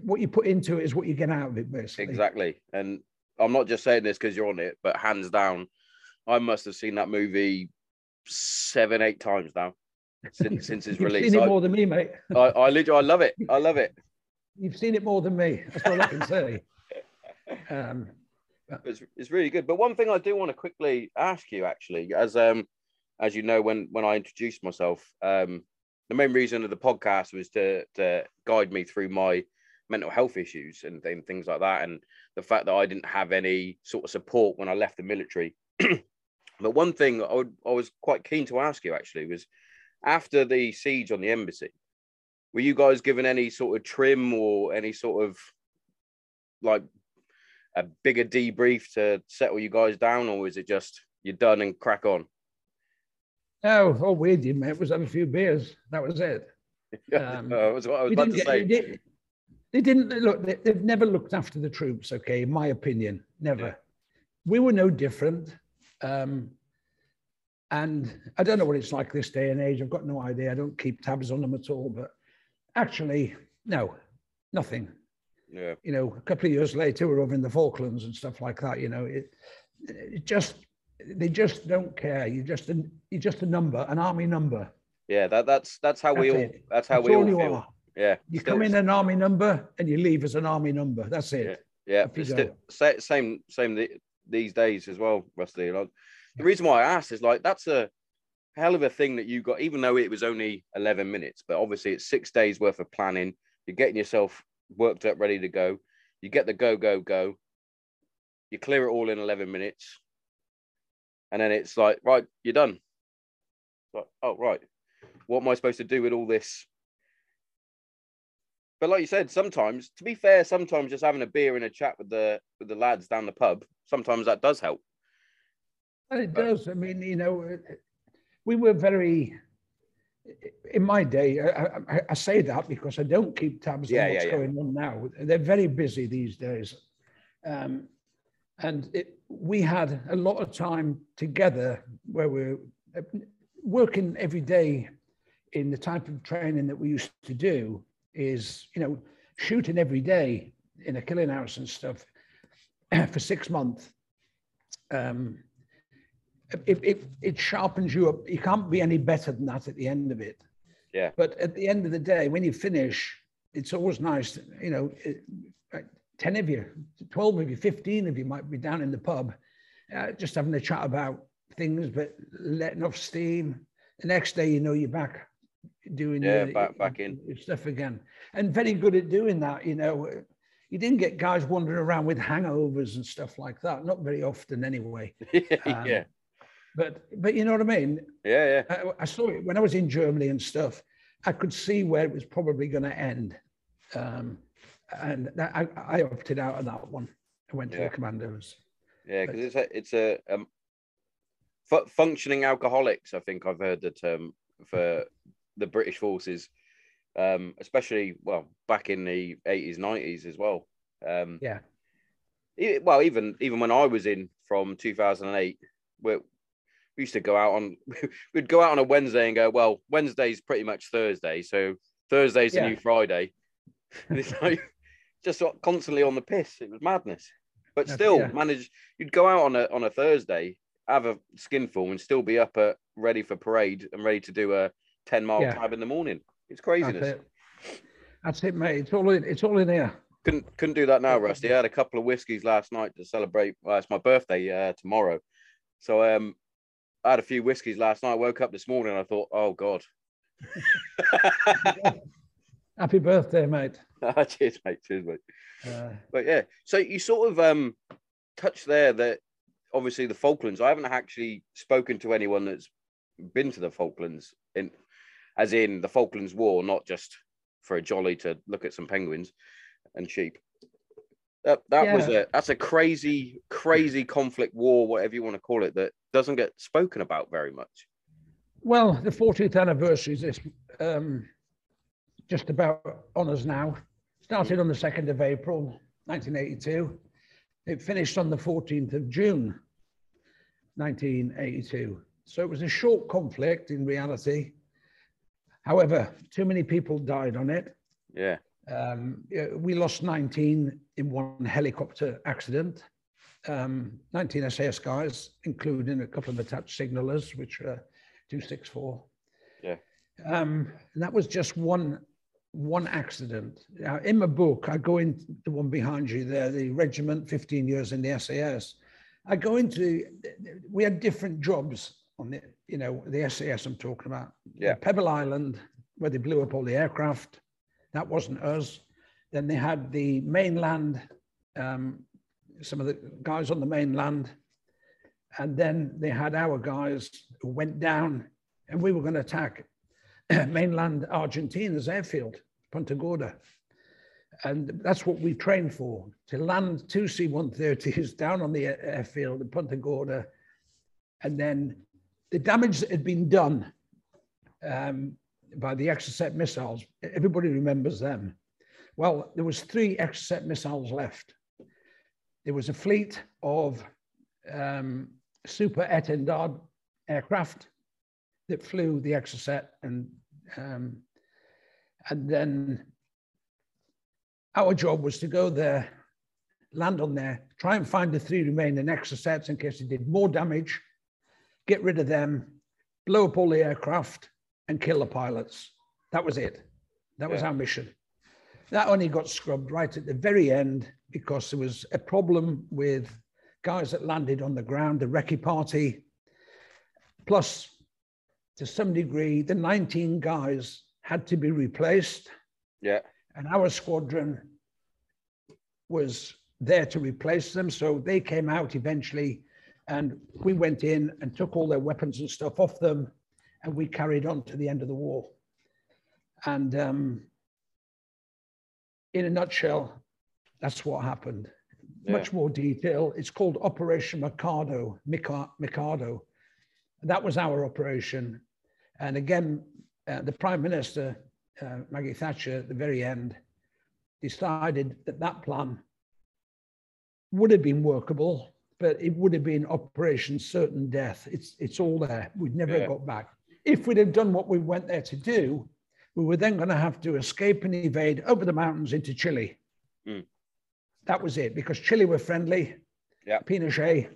what you put into it is what you get out of it, basically. Exactly. And I'm not just saying this because you're on it, but hands down, I must have seen that movie seven, eight times now since, <laughs> since its You've release. seen it I, more than me, mate. <laughs> I, I literally, I love it. I love it. You've seen it more than me. That's all I can say. <laughs> Um, It's, it's really good. But one thing I do want to quickly ask you, actually, as um, as you know, when when I introduced myself, um, the main reason of the podcast was to to guide me through my mental health issues and, and things like that, and the fact that I didn't have any sort of support when I left the military. <clears throat> but one thing I, would, I was quite keen to ask you actually was after the siege on the embassy, were you guys given any sort of TRiM or any sort of like a bigger debrief to settle you guys down, or was it just you're done and crack on? no, all we did, mate, was have a few beers. That was it. <laughs> Um, Uh, was what I was about to get- say. they did- They didn't look. They, they've never looked after the troops. Okay, in my opinion, never. Yeah. We were no different. Um, and I don't know what it's like this day and age. I've got no idea. I don't keep tabs on them at all. But actually, no, nothing. Yeah, you know, a couple of years later, we're over in the Falklands and stuff like that. You know, it, it just they just don't care. You're just a, you're just a number, an army number. yeah. That that's that's how we all it. that's how That's we all all you feel. are. Yeah, You still- come in an army number and you leave as an army number. That's it. Yeah, you it's still, same same the, these days as well, Rusty. Like, the reason why I asked is like that's a hell of a thing that you got, even though it was only eleven minutes, but obviously it's six days worth of planning. You're getting yourself worked up, ready to go. You get the go go go. You clear it all in eleven minutes, and then it's like right, you're done. Like, oh right, what am I supposed to do with all this but like you said, sometimes, to be fair, sometimes just having a beer and a chat with the with the lads down the pub, sometimes that does help. And it But- does. I mean, you know, uh, we were very. In my day, I, I, I say that because I don't keep tabs Yeah, on what's yeah. going on now. They're very busy these days, um, and it, we had a lot of time together where we're uh, working every day in the type of training that we used to do. Is you know shooting every day in a killing house and stuff <clears throat> for six months. Um, it, it, it sharpens you up. You can't be any better than that at the end of it. Yeah. But at the end of the day, when you finish, it's always nice, you know, it, like 10 of you, 12 of you, 15 of you might be down in the pub, uh, just having a chat about things, but letting off steam. The next day, you know, you're back doing Yeah, your, back- back in. stuff again. And very good at doing that, you know. you didn't get guys wandering around with hangovers and stuff like that. Not very often, anyway. <laughs> Um, yeah, But but you know what I mean. yeah, yeah. I, I saw it when I was in Germany and stuff. I could see where it was probably going to end, um, and that, I, I opted out of that one. I went to Yeah. the Commandos. Yeah, because it's a it's a um, fu- functioning alcoholics. I think I've heard the term for the British forces, um, especially well back in the eighties, nineties as well. Um, Yeah. e- well, even even when I was in from two thousand and eight, we used to go out on <laughs> we'd go out on a Wednesday and go well Wednesday's pretty much Thursday, so Thursday's the new Friday. <laughs> And it's like just constantly on the piss. It was madness. But still, yeah. manage. You'd go out on a on a Thursday, have a skin skinful, and still be up at ready for parade and ready to do a ten mile Yeah. tab in the morning. It's That's craziness. it. That's it, mate. It's all in. It's all in here. Couldn't couldn't do that now, Rusty. I had a couple of whiskies last night to celebrate. Well, it's my birthday uh, tomorrow, so um, I had a few whiskies last night. I woke up this morning and I thought, oh god. <laughs> Happy birthday, mate. <laughs> Cheers, mate. Cheers, mate. Uh, But yeah, so you sort of um touched there that obviously the Falklands. I haven't actually spoken to anyone that's been to the Falklands in, as in the Falklands War, not just for a jolly to look at some penguins and sheep. That that was a that's a crazy crazy conflict war, whatever you want to call it, that doesn't get spoken about very much. well, the 40th anniversary is this, um, just about on us now. Started on the 2nd of April, 1982. It finished on the 14th of June, 1982. So it was a short conflict in reality. However, too many people died on it. Yeah, Um, we lost 19 in one helicopter accident, um, 19 SAS guys, including a couple of attached signalers, which are 264. Yeah. Um, and that was just one one accident. Now, in my book, I go into the one behind you there, the regiment, 15 years in the SAS. I go into, we had different jobs on the, you know, the SAS I'm talking about. Yeah. Pebble Island, where they blew up all the aircraft. That wasn't us. Then they had the mainland, um, some of the guys on the mainland. And then they had our guys who went down and we were going to attack <clears throat> mainland Argentina's airfield, Punta Gorda. And that's what we trained for, to land two C-130s <laughs> down on the airfield at Punta Gorda. And then the damage that had been done um, by the Exocet missiles, everybody remembers them. Well, there was three Exocet missiles left. There was a fleet of um, Super Etendard aircraft that flew the Exocet and um, and then our job was to go there, land on there, try and find the three remaining Exocets in case they did more damage, get rid of them, blow up all the aircraft, and kill the pilots. That was it. That was Yeah. our mission. That only got scrubbed right at the very end because there was a problem with guys that landed on the ground, the recce party, plus to some degree, the 19 guys had to be replaced, yeah, and our squadron was there to replace them. So they came out eventually, and we went in and took all their weapons and stuff off them, and we carried on to the end of the war. And um, in a nutshell, that's what happened. Yeah. Much more detail. It's called Operation Mikado. Mika- Mikado. That was our operation. And again, uh, the Prime Minister, uh, Maggie Thatcher, at the very end, decided that that plan would have been workable, but it would have been Operation Certain Death. It's, it's all there. We'd never Yeah. got back. If we'd have done what we went there to do, we were then going to have to escape and evade over the mountains into Chile. Mm. That was it, because Chile were friendly. Yeah. Pinochet,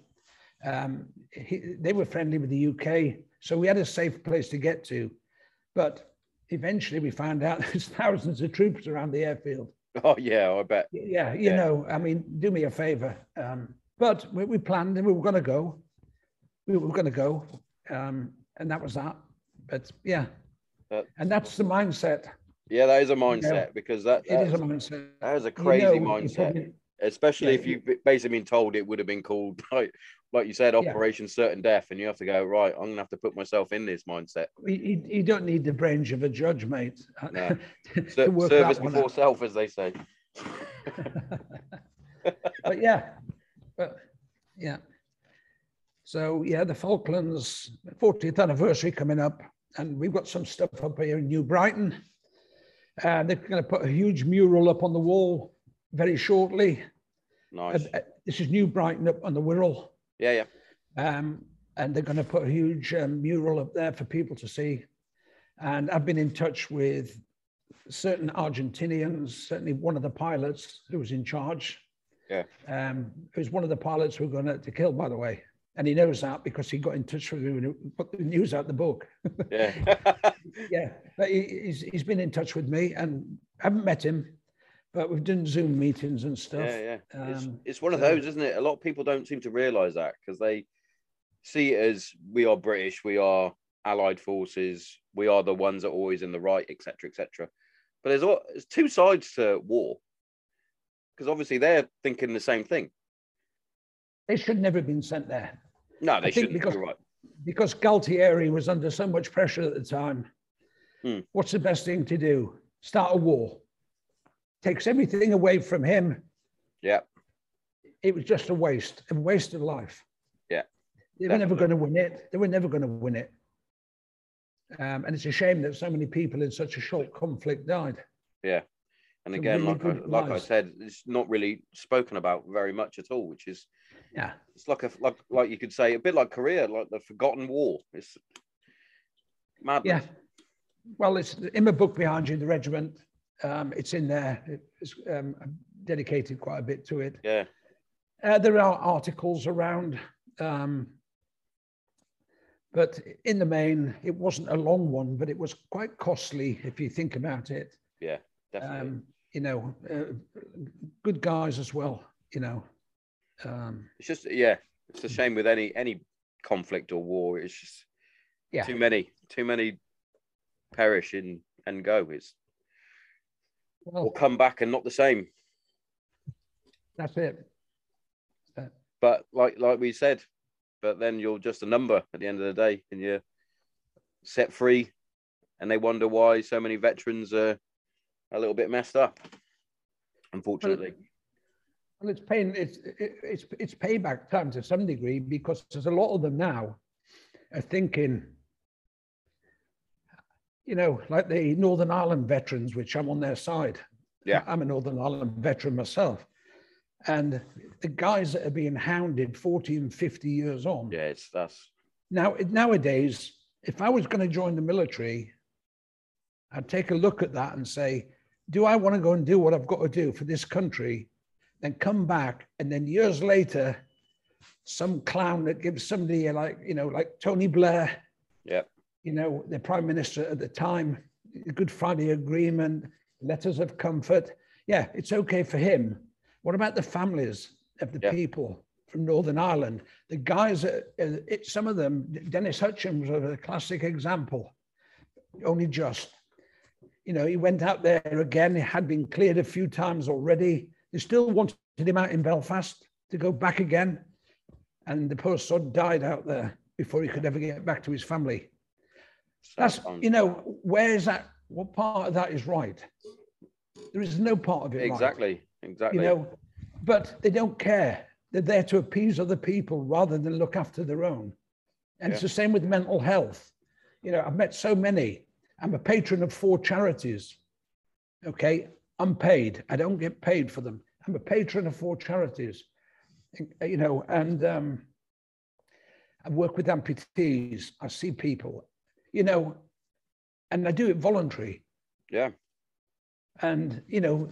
um, he, they were friendly with the UK, so we had a safe place to get to. But eventually, we found out <laughs> there's thousands of troops around the airfield. oh yeah, I bet. Yeah, you Yeah. know, I mean, do me a favor. Um, but we, we planned and we were going to go. We were going to go, um, and that was that. But yeah, Uh, and that's the mindset. Yeah, that is a mindset because that, It is a mindset. that is a You crazy know, mindset. probably- Especially Yeah, if you- you've basically been told it would have been called <laughs> like like you said, Yeah. Operation Certain Death, and you have to go, right, I'm gonna have to put myself in this mindset. You, you- you don't need the brains of a judge, mate. <laughs> No. Ser- service that before out. self, as they say. <laughs> but yeah, but yeah. So yeah, the Falklands 40th anniversary coming up, and we've got some stuff up here in New Brighton. Uh, they're going to put a huge mural up on the wall very shortly. Nice. Uh, uh, this is New Brighton up on the Wirral, Yeah, yeah. um, and they're going to put a huge um, mural up there for people to see. And I've been in touch with certain Argentinians, certainly one of the pilots who was in charge. Yeah. Um, who's one of the pilots who were going to, to kill, by the way. And he knows that because he got in touch with me when he put the news out the book. <laughs> Yeah. <laughs> yeah, but he, he's, he's been in touch with me and I haven't met him, but we've done Zoom meetings and stuff. yeah, yeah. It's, Um, it's one of those, isn't it? A lot of people don't seem to realize that because they see it as we are British, we are allied forces, we are the ones that are always in the right, etc., etc. But there's, all, there's two sides to war because obviously they're thinking the same thing. They should never have been sent there No, they shouldn't. because- You're right. because Galtieri was under so much pressure at the time. Hmm. What's the best thing to do? Start a war. Takes everything away from him. Yeah, It was just a waste, a waste of life. Yeah, They were never going to win it. They were never going to win it. Um, and it's a shame that so many people in such a short conflict died. yeah. And again, really like I, like I said, it's not really spoken about very much at all, which is Yeah. it's like a like like you could say a bit like Korea, like the forgotten war. It's madness. Yeah. Well, it's in my book behind you, the regiment. Um, it's in there. It's um, dedicated quite a bit to it. Yeah. Uh, there are articles around, um, but in the main, it wasn't a long one, but it was quite costly if you think about it. Yeah, definitely. Um, you know, uh, good guys as well. You know, um, it's just yeah, it's a shame with any any conflict or war. It's just Yeah. too many, too many perish in and go. It's or come back and not the same. that's it. But like like we said, but then you're just a number at the end of the day, and you're set free, and they wonder why so many veterans are a little bit messed up. Unfortunately, Well, it's paying it's it- it's it's payback time to some degree because there's a lot of them now are thinking, you know, like the Northern Ireland veterans, which I'm on their side. Yeah. I'm a Northern Ireland veteran myself. And the guys that are being hounded 40 and 50 years on. yeah, it's that's Now, nowadays, if I was going to join the military, I'd take a look at that and say, do I want to go and do what I've got to do for this country? Then come back, and then years later, some clown that gives somebody like, you know, like Tony Blair, yeah, you know, the prime minister at the time, Good Friday Agreement, letters of comfort. Yeah, it's okay for him. What about the families of the Yeah. people from Northern Ireland? The guys, uh, it, some of them, Dennis Hutchings was a classic example, only just. You know, he went out there again, he had been cleared a few times already. They still wanted him out in Belfast to go back again. And the poor sod died out there before he could ever get back to his family. That's you know where is that? What part of that is right? There is no part of it right, exactly, exactly. You know, but they don't care. They're there to appease other people rather than look after their own. And it's the same with mental health. You know, I've met so many. I'm a patron of four charities. Okay, unpaid. I don't get paid for them. I'm a patron of four charities. You know, and um, I work with amputees. I see people. You know, and I do it voluntary. yeah, And you know,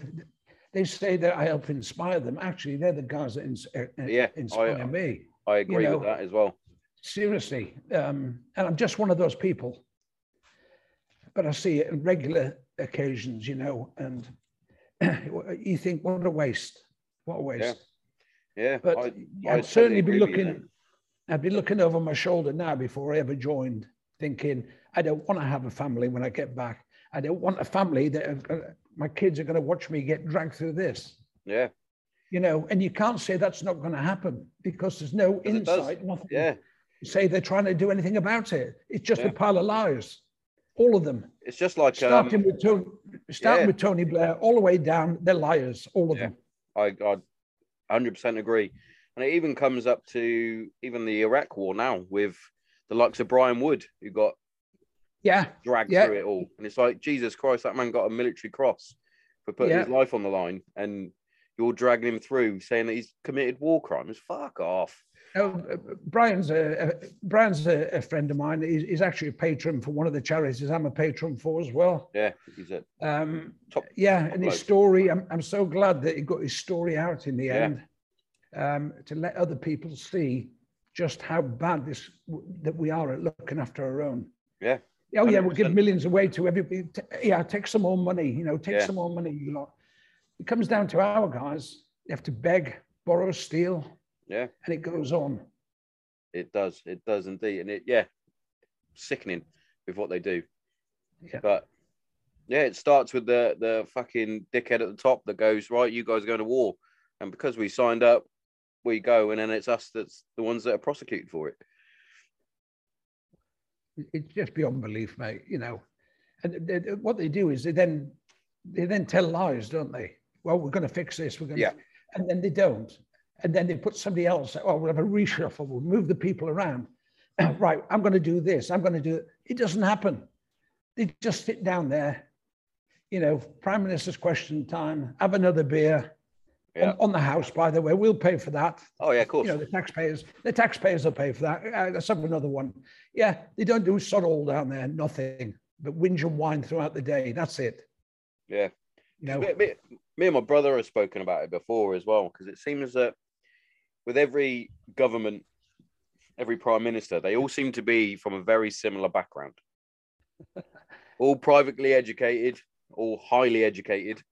they say that I help inspire them. Actually, they're the guys that ins- uh, uh, Yeah, I- inspire me. I agree know, with that as well. Seriously, um, and I'm just one of those people. But I see it on regular occasions, you know, and <clears throat> you think, what a waste! What a waste! Yeah, But I, I, I would certainly be agree with you looking. I'd be looking over my shoulder now before I ever joined, thinking I don't want to have a family when I get back. I don't want a family that gonna, my kids are going to watch me get dragged through this. Yeah. You know, and you can't say that's not going to happen because there's no insight, nothing. Yeah. Say they're trying to do anything about it. It's just Yeah. a pile of lies, all of them. It's just like starting um, with Tony, starting yeah. with Tony Blair, all the way down, they're liars, all of Yeah. them. I I 100% agree. And it even comes up to even the Iraq war now with the likes of Brian Wood, who got Yeah, dragged Yeah. through it all. And it's like, Jesus Christ, that man got a military cross for putting his life on the line. And you're dragging him through saying that he's committed war crimes. Fuck off. No, uh, Brian's a, Brian's a, a friend of mine. He's, he's actually a patron for one of the charities I'm a patron for as well. Yeah, he's a Um, top. yeah, top and his story, I'm, I'm so glad that he got his story out in the Yeah. end um, to let other people see just how bad this that we are at looking after our own. Yeah. Oh yeah, we'll give millions away to everybody. Yeah, take some more money. You know, take Yeah. some more money. You lot. It comes down to our guys. They have to beg, borrow, steal, Yeah, and it goes on. it does. It does indeed. And it, yeah, sickening with what they do. Yeah. But yeah, it starts with the the fucking dickhead at the top that goes, right, you guys are going to war. And because we signed up, we go. And then it's us that's the ones that are prosecuted for it. it's just beyond belief, mate. You know, and they, what they do is they then they then tell lies, don't they? Well, we're going to fix this. We're going, Yeah. to, and then they don't, and then they put somebody else. Oh, we'll have a reshuffle. We'll move the people around. <clears throat> right, I'm going to do this. I'm going to do it. It doesn't happen. They just sit down there. You know, prime minister's question time. Have another beer. Yeah. On, on the house, by the way, we'll pay for that Oh yeah, of course. you know, the taxpayers, the taxpayers will pay for that. Uh, let's have another one. Yeah, they don't do sod all down there, nothing, but whinge and whine throughout the day. That's it. yeah. You know, me, me- me and my brother have spoken about it before as well because it seems that with every government every prime minister they all seem to be from a very similar background <laughs> all privately educated all highly educated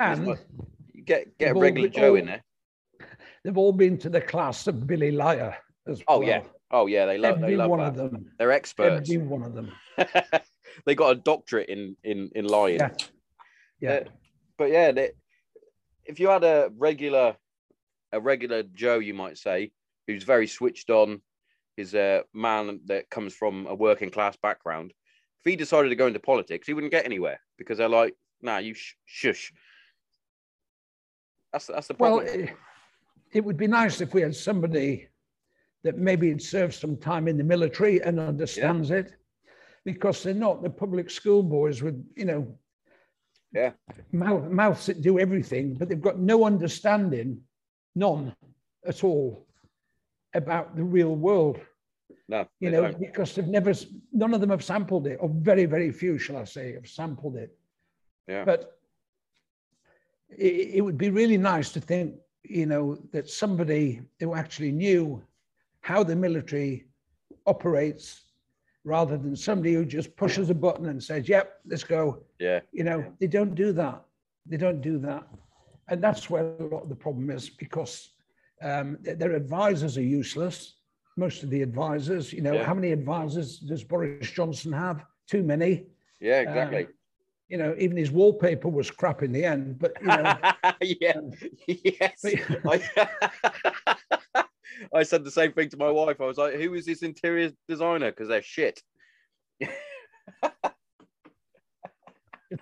and like- you get get a regular joe all- in there they've all been to the class of Billy Liar as oh well. yeah oh yeah they love every they love one that. of them. they're experts Every one of them. <laughs> they got a doctorate in in in lying Yeah. Yeah. Uh, but yeah, they, if you had a regular, a regular Joe, you might say, who's very switched on, is a man that comes from a working class background. If he decided to go into politics, he wouldn't get anywhere because they're like, "Nah, you sh- shush." That's that's the Well, problem. it, it would be nice if we had somebody that maybe had served some time in the military and understands it, because they're not the public school boys with, you know, Yeah. mouth, mouths that do everything, but they've got no understanding, none at all, about the real world. no, You know, don't. because they've never, none of them have sampled it, or very, very few, shall I say, have sampled it. yeah, But it, it would be really nice to think, you know, that somebody who actually knew how the military operates rather than somebody who just pushes a button and says, yep, let's go. yeah, You know, they don't do that. They don't do that. And that's where a lot of the problem is because um, their advisors are useless. Most of the advisors, you know, Yeah. how many advisors does Boris Johnson have? Too many yeah, exactly. you know, even his wallpaper was crap in the end. But you know, <laughs> yeah, yes. <laughs> I, <laughs> I said the same thing to my wife. I was like, "Who is this interior designer?" Because they're shit.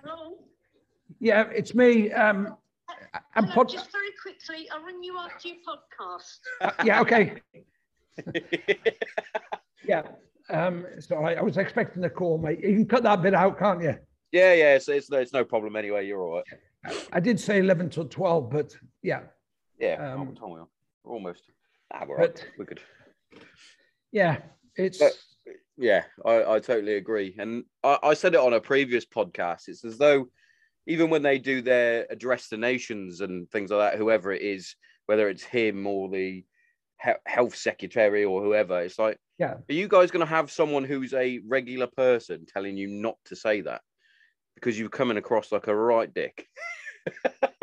Hello. yeah, it's me. Um, I'm Hello, pod- just very quickly, I'll ring you after your podcast. uh, yeah, okay, <laughs> yeah. Um, so I, I was expecting a call, mate. You can cut that bit out, can't you? Yeah, yeah, it's, it's, it's no problem anyway. You're all right. I did say 11 till 12, but yeah, Yeah, Um, time we are. We're almost. Ah, we're right. We're good. yeah, it's But- Yeah, I, I totally agree. And I, I said it on a previous podcast. It's as though even when they do their address to nations and things like that, whoever it is, whether it's him or the health secretary or whoever, it's like, Yeah. are you guys going to have someone who's a regular person telling you not to say that because you're coming across like a right dick? <laughs>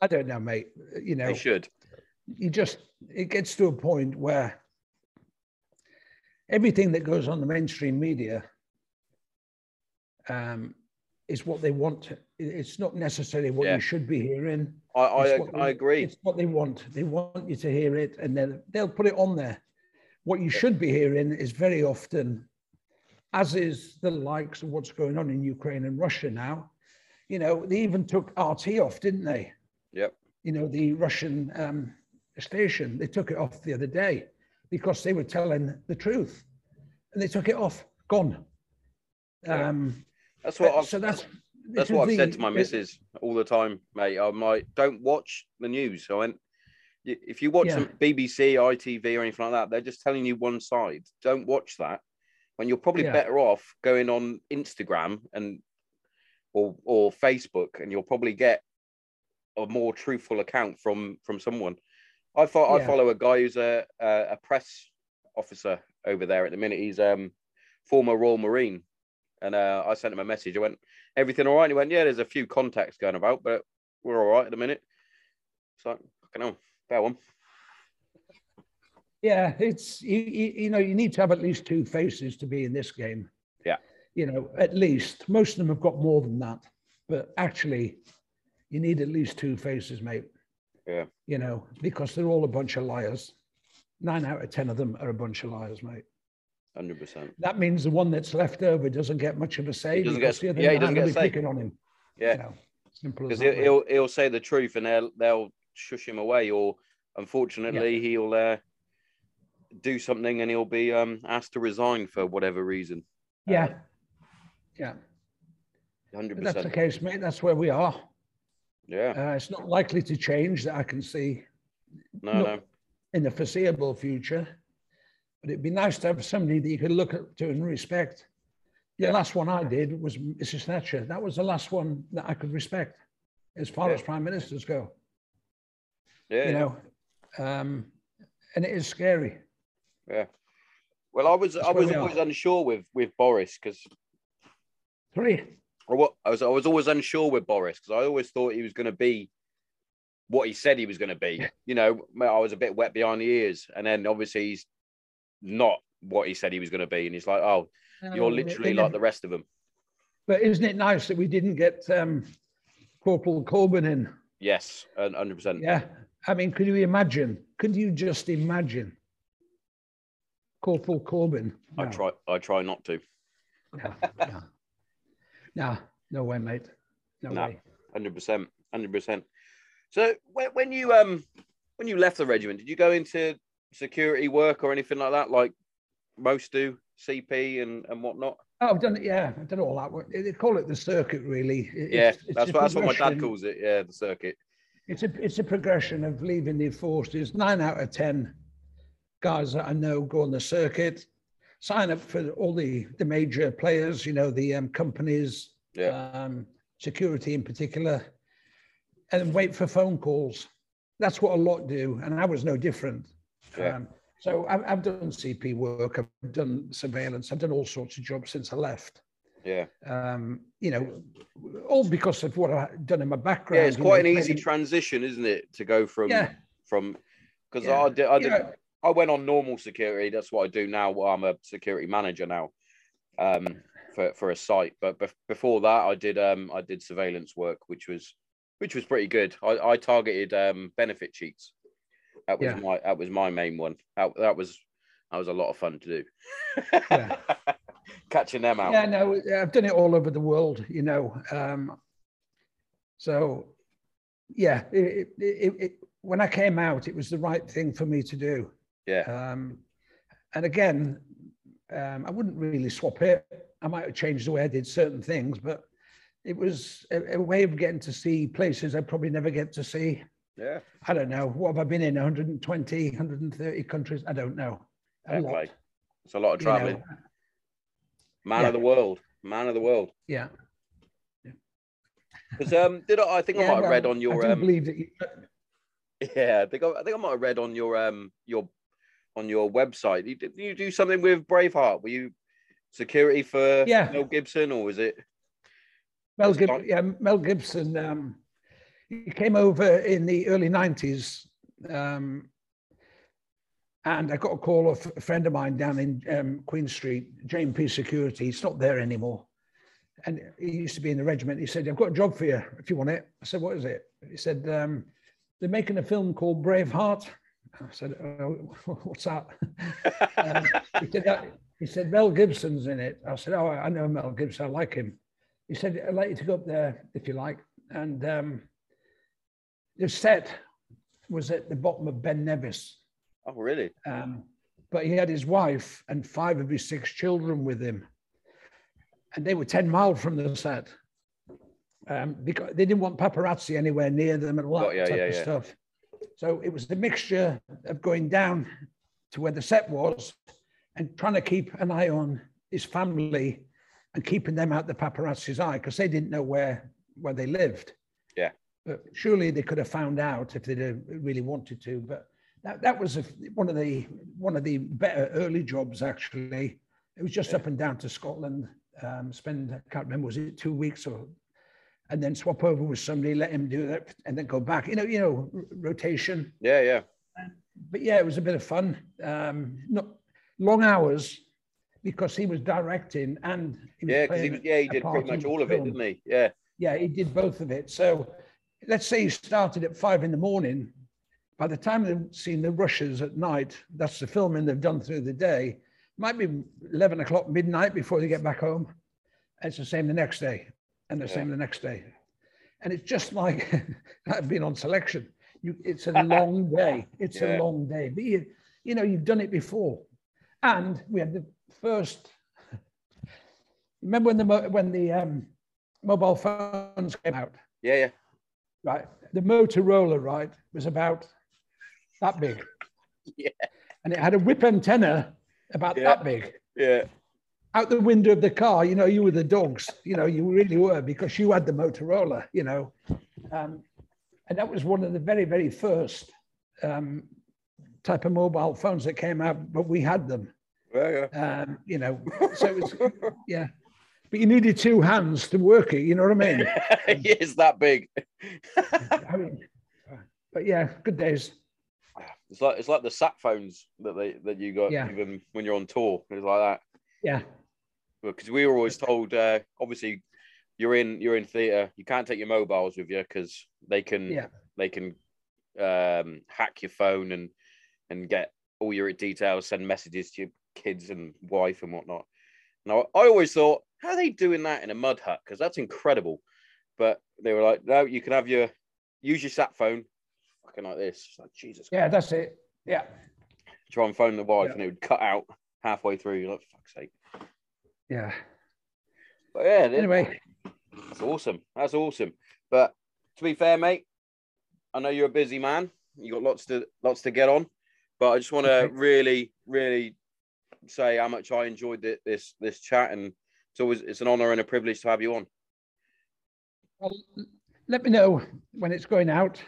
I don't know, mate. You know, They should. you just it gets to a point where everything that goes on the mainstream media um, is what they want. It's not necessarily what Yeah. you should be hearing. I I, what I agree. It's what they want. They want you to hear it, and then they'll put it on there. What you should be hearing is very often, as is the likes of what's going on in Ukraine and Russia now. You know, they even took RT off, didn't they? Yep. You know, the Russian um, station. They took it off the other day because they were telling the truth, and they took it off. Gone. Um, That's what I've so that's That's what I've said to my missus all the time, mate. I'm like, don't watch the news. I went, if you watch Yeah. some BBC, ITV, or anything like that, they're just telling you one side. Don't watch that. When you're probably Yeah. better off going on Instagram and or or Facebook, and you'll probably get a more truthful account from from someone. I I Yeah. follow a guy who's a, a a press officer over there at the minute. He's um former Royal Marine, and uh, I sent him a message. I went, everything all right? And he went, yeah, there's a few contacts going about, but we're all right at the minute. It's like, fucking hell, fair one. Yeah, it's you, you, you know you need to have at least two faces to be in this game. Yeah. You know, at least most of them have got more than that, but actually, you need at least two faces, mate. Yeah. You know, because they're all a bunch of liars. Nine out of ten of them are a bunch of liars, mate. 100%. That means the one that's left over doesn't get much of a say. He doesn't get- yeah, he doesn't get be a say. picking on him. Yeah. You know, simple as Because that. he'll, he'll, he'll say the truth and they'll, they'll shush him away, or unfortunately, he'll uh, do something and he'll be um, asked to resign for whatever reason. yeah. Yeah. 100%. That's the case, mate. That's where we are. yeah. Uh, it's not likely to change that I can see no. no. in the foreseeable future. But it'd be nice to have somebody that you could look up to and respect. The Yeah. last one I did was Mrs. Thatcher. That was the last one that I could respect as far Yeah. as prime ministers go. Yeah. You know, um, and it is scary. yeah. Well, I was That's I was we are. always unsure with with Boris because Three. I was I was always unsure with Boris because I always thought he was going to be what he said he was going to be. <laughs> You know, I was a bit wet behind the ears, and then obviously he's not what he said he was going to be, and he's like, "Oh, you're literally like the rest of them." But isn't it nice that we didn't get um, Corporal Corbyn in? Yes, hundred percent. Yeah. I mean, could you imagine? Could you just imagine Corporal Corbyn? I try. I try not to. No, no. no, no way, mate. No, No. way. Hundred percent. Hundred percent. So when when you um when you left the regiment, did you go into security work or anything like that, like most do, CP and and whatnot? Oh, I've done it. Yeah, I've done all that. work. They call it the circuit, really. It- Yeah, it's- it's that's what that's what my dad calls it. Yeah, the circuit. It's a it's a progression of leaving the forces. Nine out of ten guys that I know go on the circuit, sign up for all the the major players. You know, the um, companies, Yeah. um, security in particular, and wait for phone calls. That's what a lot do, and I was no different. Yeah. Um, so I've, I've done CP work, I've done surveillance, I've done all sorts of jobs since I left. Yeah. Um, you know, all because of what I've done in my background. Yeah, it's you quite know, an easy playing- transition, isn't it, to go from Yeah. from because Yeah. I did I did Yeah. I went on normal security. That's what I do now. I'm a security manager now, um, for for a site. But bef- before that, I did um I did surveillance work, which was which was pretty good. I, I targeted um benefit cheats. That was Yeah. my that was my main one. That, that was that was a lot of fun to do. Yeah. <laughs> Catching them out. Yeah, no, I've done it all over the world, you know. Um, so, yeah, it, it, it, when I came out, it was the right thing for me to do. Yeah. Um, and again, um, I wouldn't really swap it. I might have changed the way I did certain things, but it was a, a way of getting to see places I'd probably never get to see. Yeah. I don't know. What have I been in? 120, 130 countries? I don't know. A lot. It's a lot of you know. traveling. Man Yeah. of the world. Man of the world. Yeah. Because um, did I? I think I Yeah, might have read on your I um, believe that you, <laughs> yeah. I think I, I think I might have read on your um your on your website. You, did you do something with Braveheart? Were you security for Yeah. Mel Gibson or was it? Mel, Gibson? Yeah, Mel Gibson. Um, he came over in the early '90s, um, and I got a call of a friend of mine down in um, Queen Street, JMP Security. He's not there anymore. and he used to be in the regiment. He said, "I've got a job for you if you want it." I said, "What is it?" He said, um, "They're making a film called Braveheart." I said, oh, <laughs> "What's that?" <laughs> um, he said, "He said Mel Gibson's in it." I said, "Oh, I know Mel Gibson. I like him." He said, "I'd like you to go up there if you like." And um, the set was at the bottom of Ben Nevis, Oh, really? um, but he had his wife and five of his six children with him. And they were 10 miles from the set um, because they didn't want paparazzi anywhere near them and all that Oh, yeah, type yeah, of yeah. stuff. So it was the mixture of going down to where the set was and trying to keep an eye on his family and keeping them out the paparazzi's eye because they didn't know where, where they lived. Yeah. But surely they could have found out if they'd really wanted to. But that, that was a, one of the one of the better early jobs actually. It was just up and down to Scotland. Um, spend I can't remember was it two weeks or, and then swap over with somebody, let him do that, and then go back. You know, you know, rotation. Yeah, yeah. But yeah, it was a bit of fun. Um, not long hours because he was directing and he was Yeah, because he was, yeah, he did pretty much all of it, didn't he? Yeah. Yeah, he did both of it. So let's say you started at five in the morning. By the time they've seen the rushes at night, that's the filming they've done through the day, might be 11 o'clock midnight before they get back home. It's the same the next day and the Yeah. same the next day. And it's just like <laughs> I've been on selection. You, it's a <laughs> long day. It's Yeah. a long day. But you, you know, you've done it before. And we had the first. Remember when the when the um, mobile phones came out? Yeah, yeah. Right? The Motorola, right, was about that big. <laughs> Yeah. And it had a whip antenna about Yeah. that big. Yeah. Out the window of the car, you know, you were the dogs, you know, you really were because you had the Motorola, you know. Um, and that was one of the very, very first um, type of mobile phones that came out, but we had them, Yeah, yeah. um, you know. So it was, <laughs> yeah. But you needed two hands to work it, you know what I mean? <laughs> it's that big. <laughs> I mean, but yeah, good days. It's like it's like the sat phones that they that you got Yeah. even when you're on tour. It's like that. Yeah. Because we were always told, uh, obviously, you're in you're in theatre. You can't take your mobiles with you because they can Yeah. they can um, hack your phone and and get all your details, send messages to your kids and wife and whatnot. Now I always thought, how are they doing that in a mud hut? Because that's incredible. But they were like, no, you can have your use your sat phone, fucking like this. It's like Jesus. Yeah, that's it. Yeah. Try and phone the wife, Yeah. and it would cut out halfway through. You're like, fuck's sake. Yeah. But yeah, Anyway, That's awesome. That's awesome. But to be fair, mate, I know you're a busy man. You got lots to lots to get on. But I just want to Okay. really, really say how much I enjoyed thi- this this chat, and it's always it's an honor and a privilege to have you on. well, let me know when it's going out.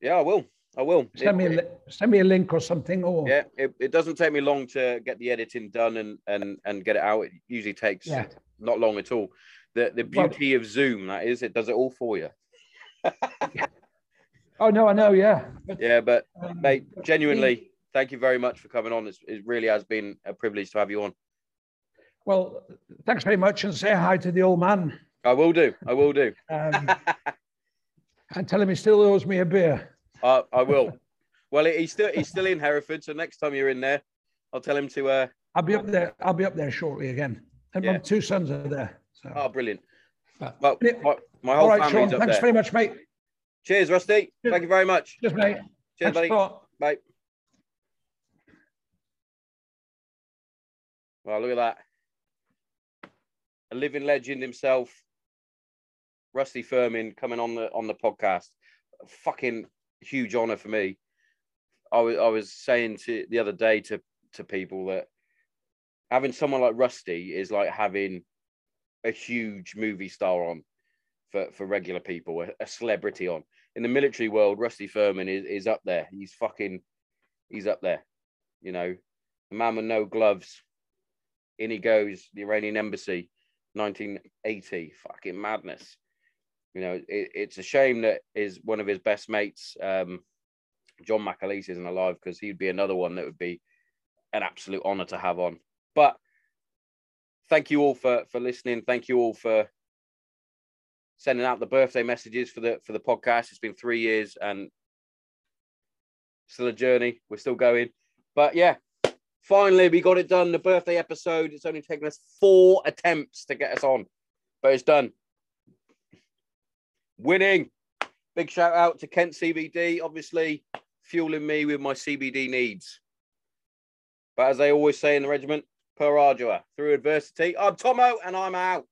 Yeah, I will. I will. Send me a, send me a link or something. Or yeah, it, it doesn't take me long to get the editing done and and and get it out. It usually takes Yeah. not long at all. The the Well- beauty of Zoom that is, it does it all for you. <laughs> Oh no, I know. Yeah. But, Yeah, but um, mate, genuinely, thank you very much for coming on. It's, it really has been a privilege to have you on. Well, thanks very much, and say hi to the old man, I will do. I will do. <laughs> um, and tell him he still owes me a beer. I, I will. Well, he's still he's still in Hereford, so next time you're in there, I'll tell him to. Uh, I'll be up there. I'll be up there shortly again. And Yeah. my two sons are there. So. oh, brilliant. But- Well, my, my all whole right, Sean. up Thanks there. very much, mate. Cheers, Rusty. Cheers. Thank you very much. Cheers, mate. Cheers, Thanks buddy. Bye. Well, look at that. A living legend himself, Rusty Firmin, coming on the on the podcast. Fucking huge honor for me. I was I was saying to the other day to to people that having someone like Rusty is like having a huge movie star on for for regular people, a, a celebrity on. In the military world, Rusty Firmin is is up there. He's fucking he's up there. You know, a man with no gloves. In he goes, the Iranian embassy, 1980. Fucking madness. You know, it, it's a shame that is one of his best mates, um, John McAleese, isn't alive because he'd be another one that would be an absolute honor to have on. But thank you all for for listening. Thank you all for sending out the birthday messages for the for the podcast. It's been three years and still a journey. We're still going, but yeah, finally we got it done. The birthday episode. It's only taken us four attempts to get us on, but it's done. Winning. Big shout out to Kent CBD, obviously fueling me with my CBD needs. But as they always say in the regiment, per ardua, through adversity. I'm Tomo and I'm out.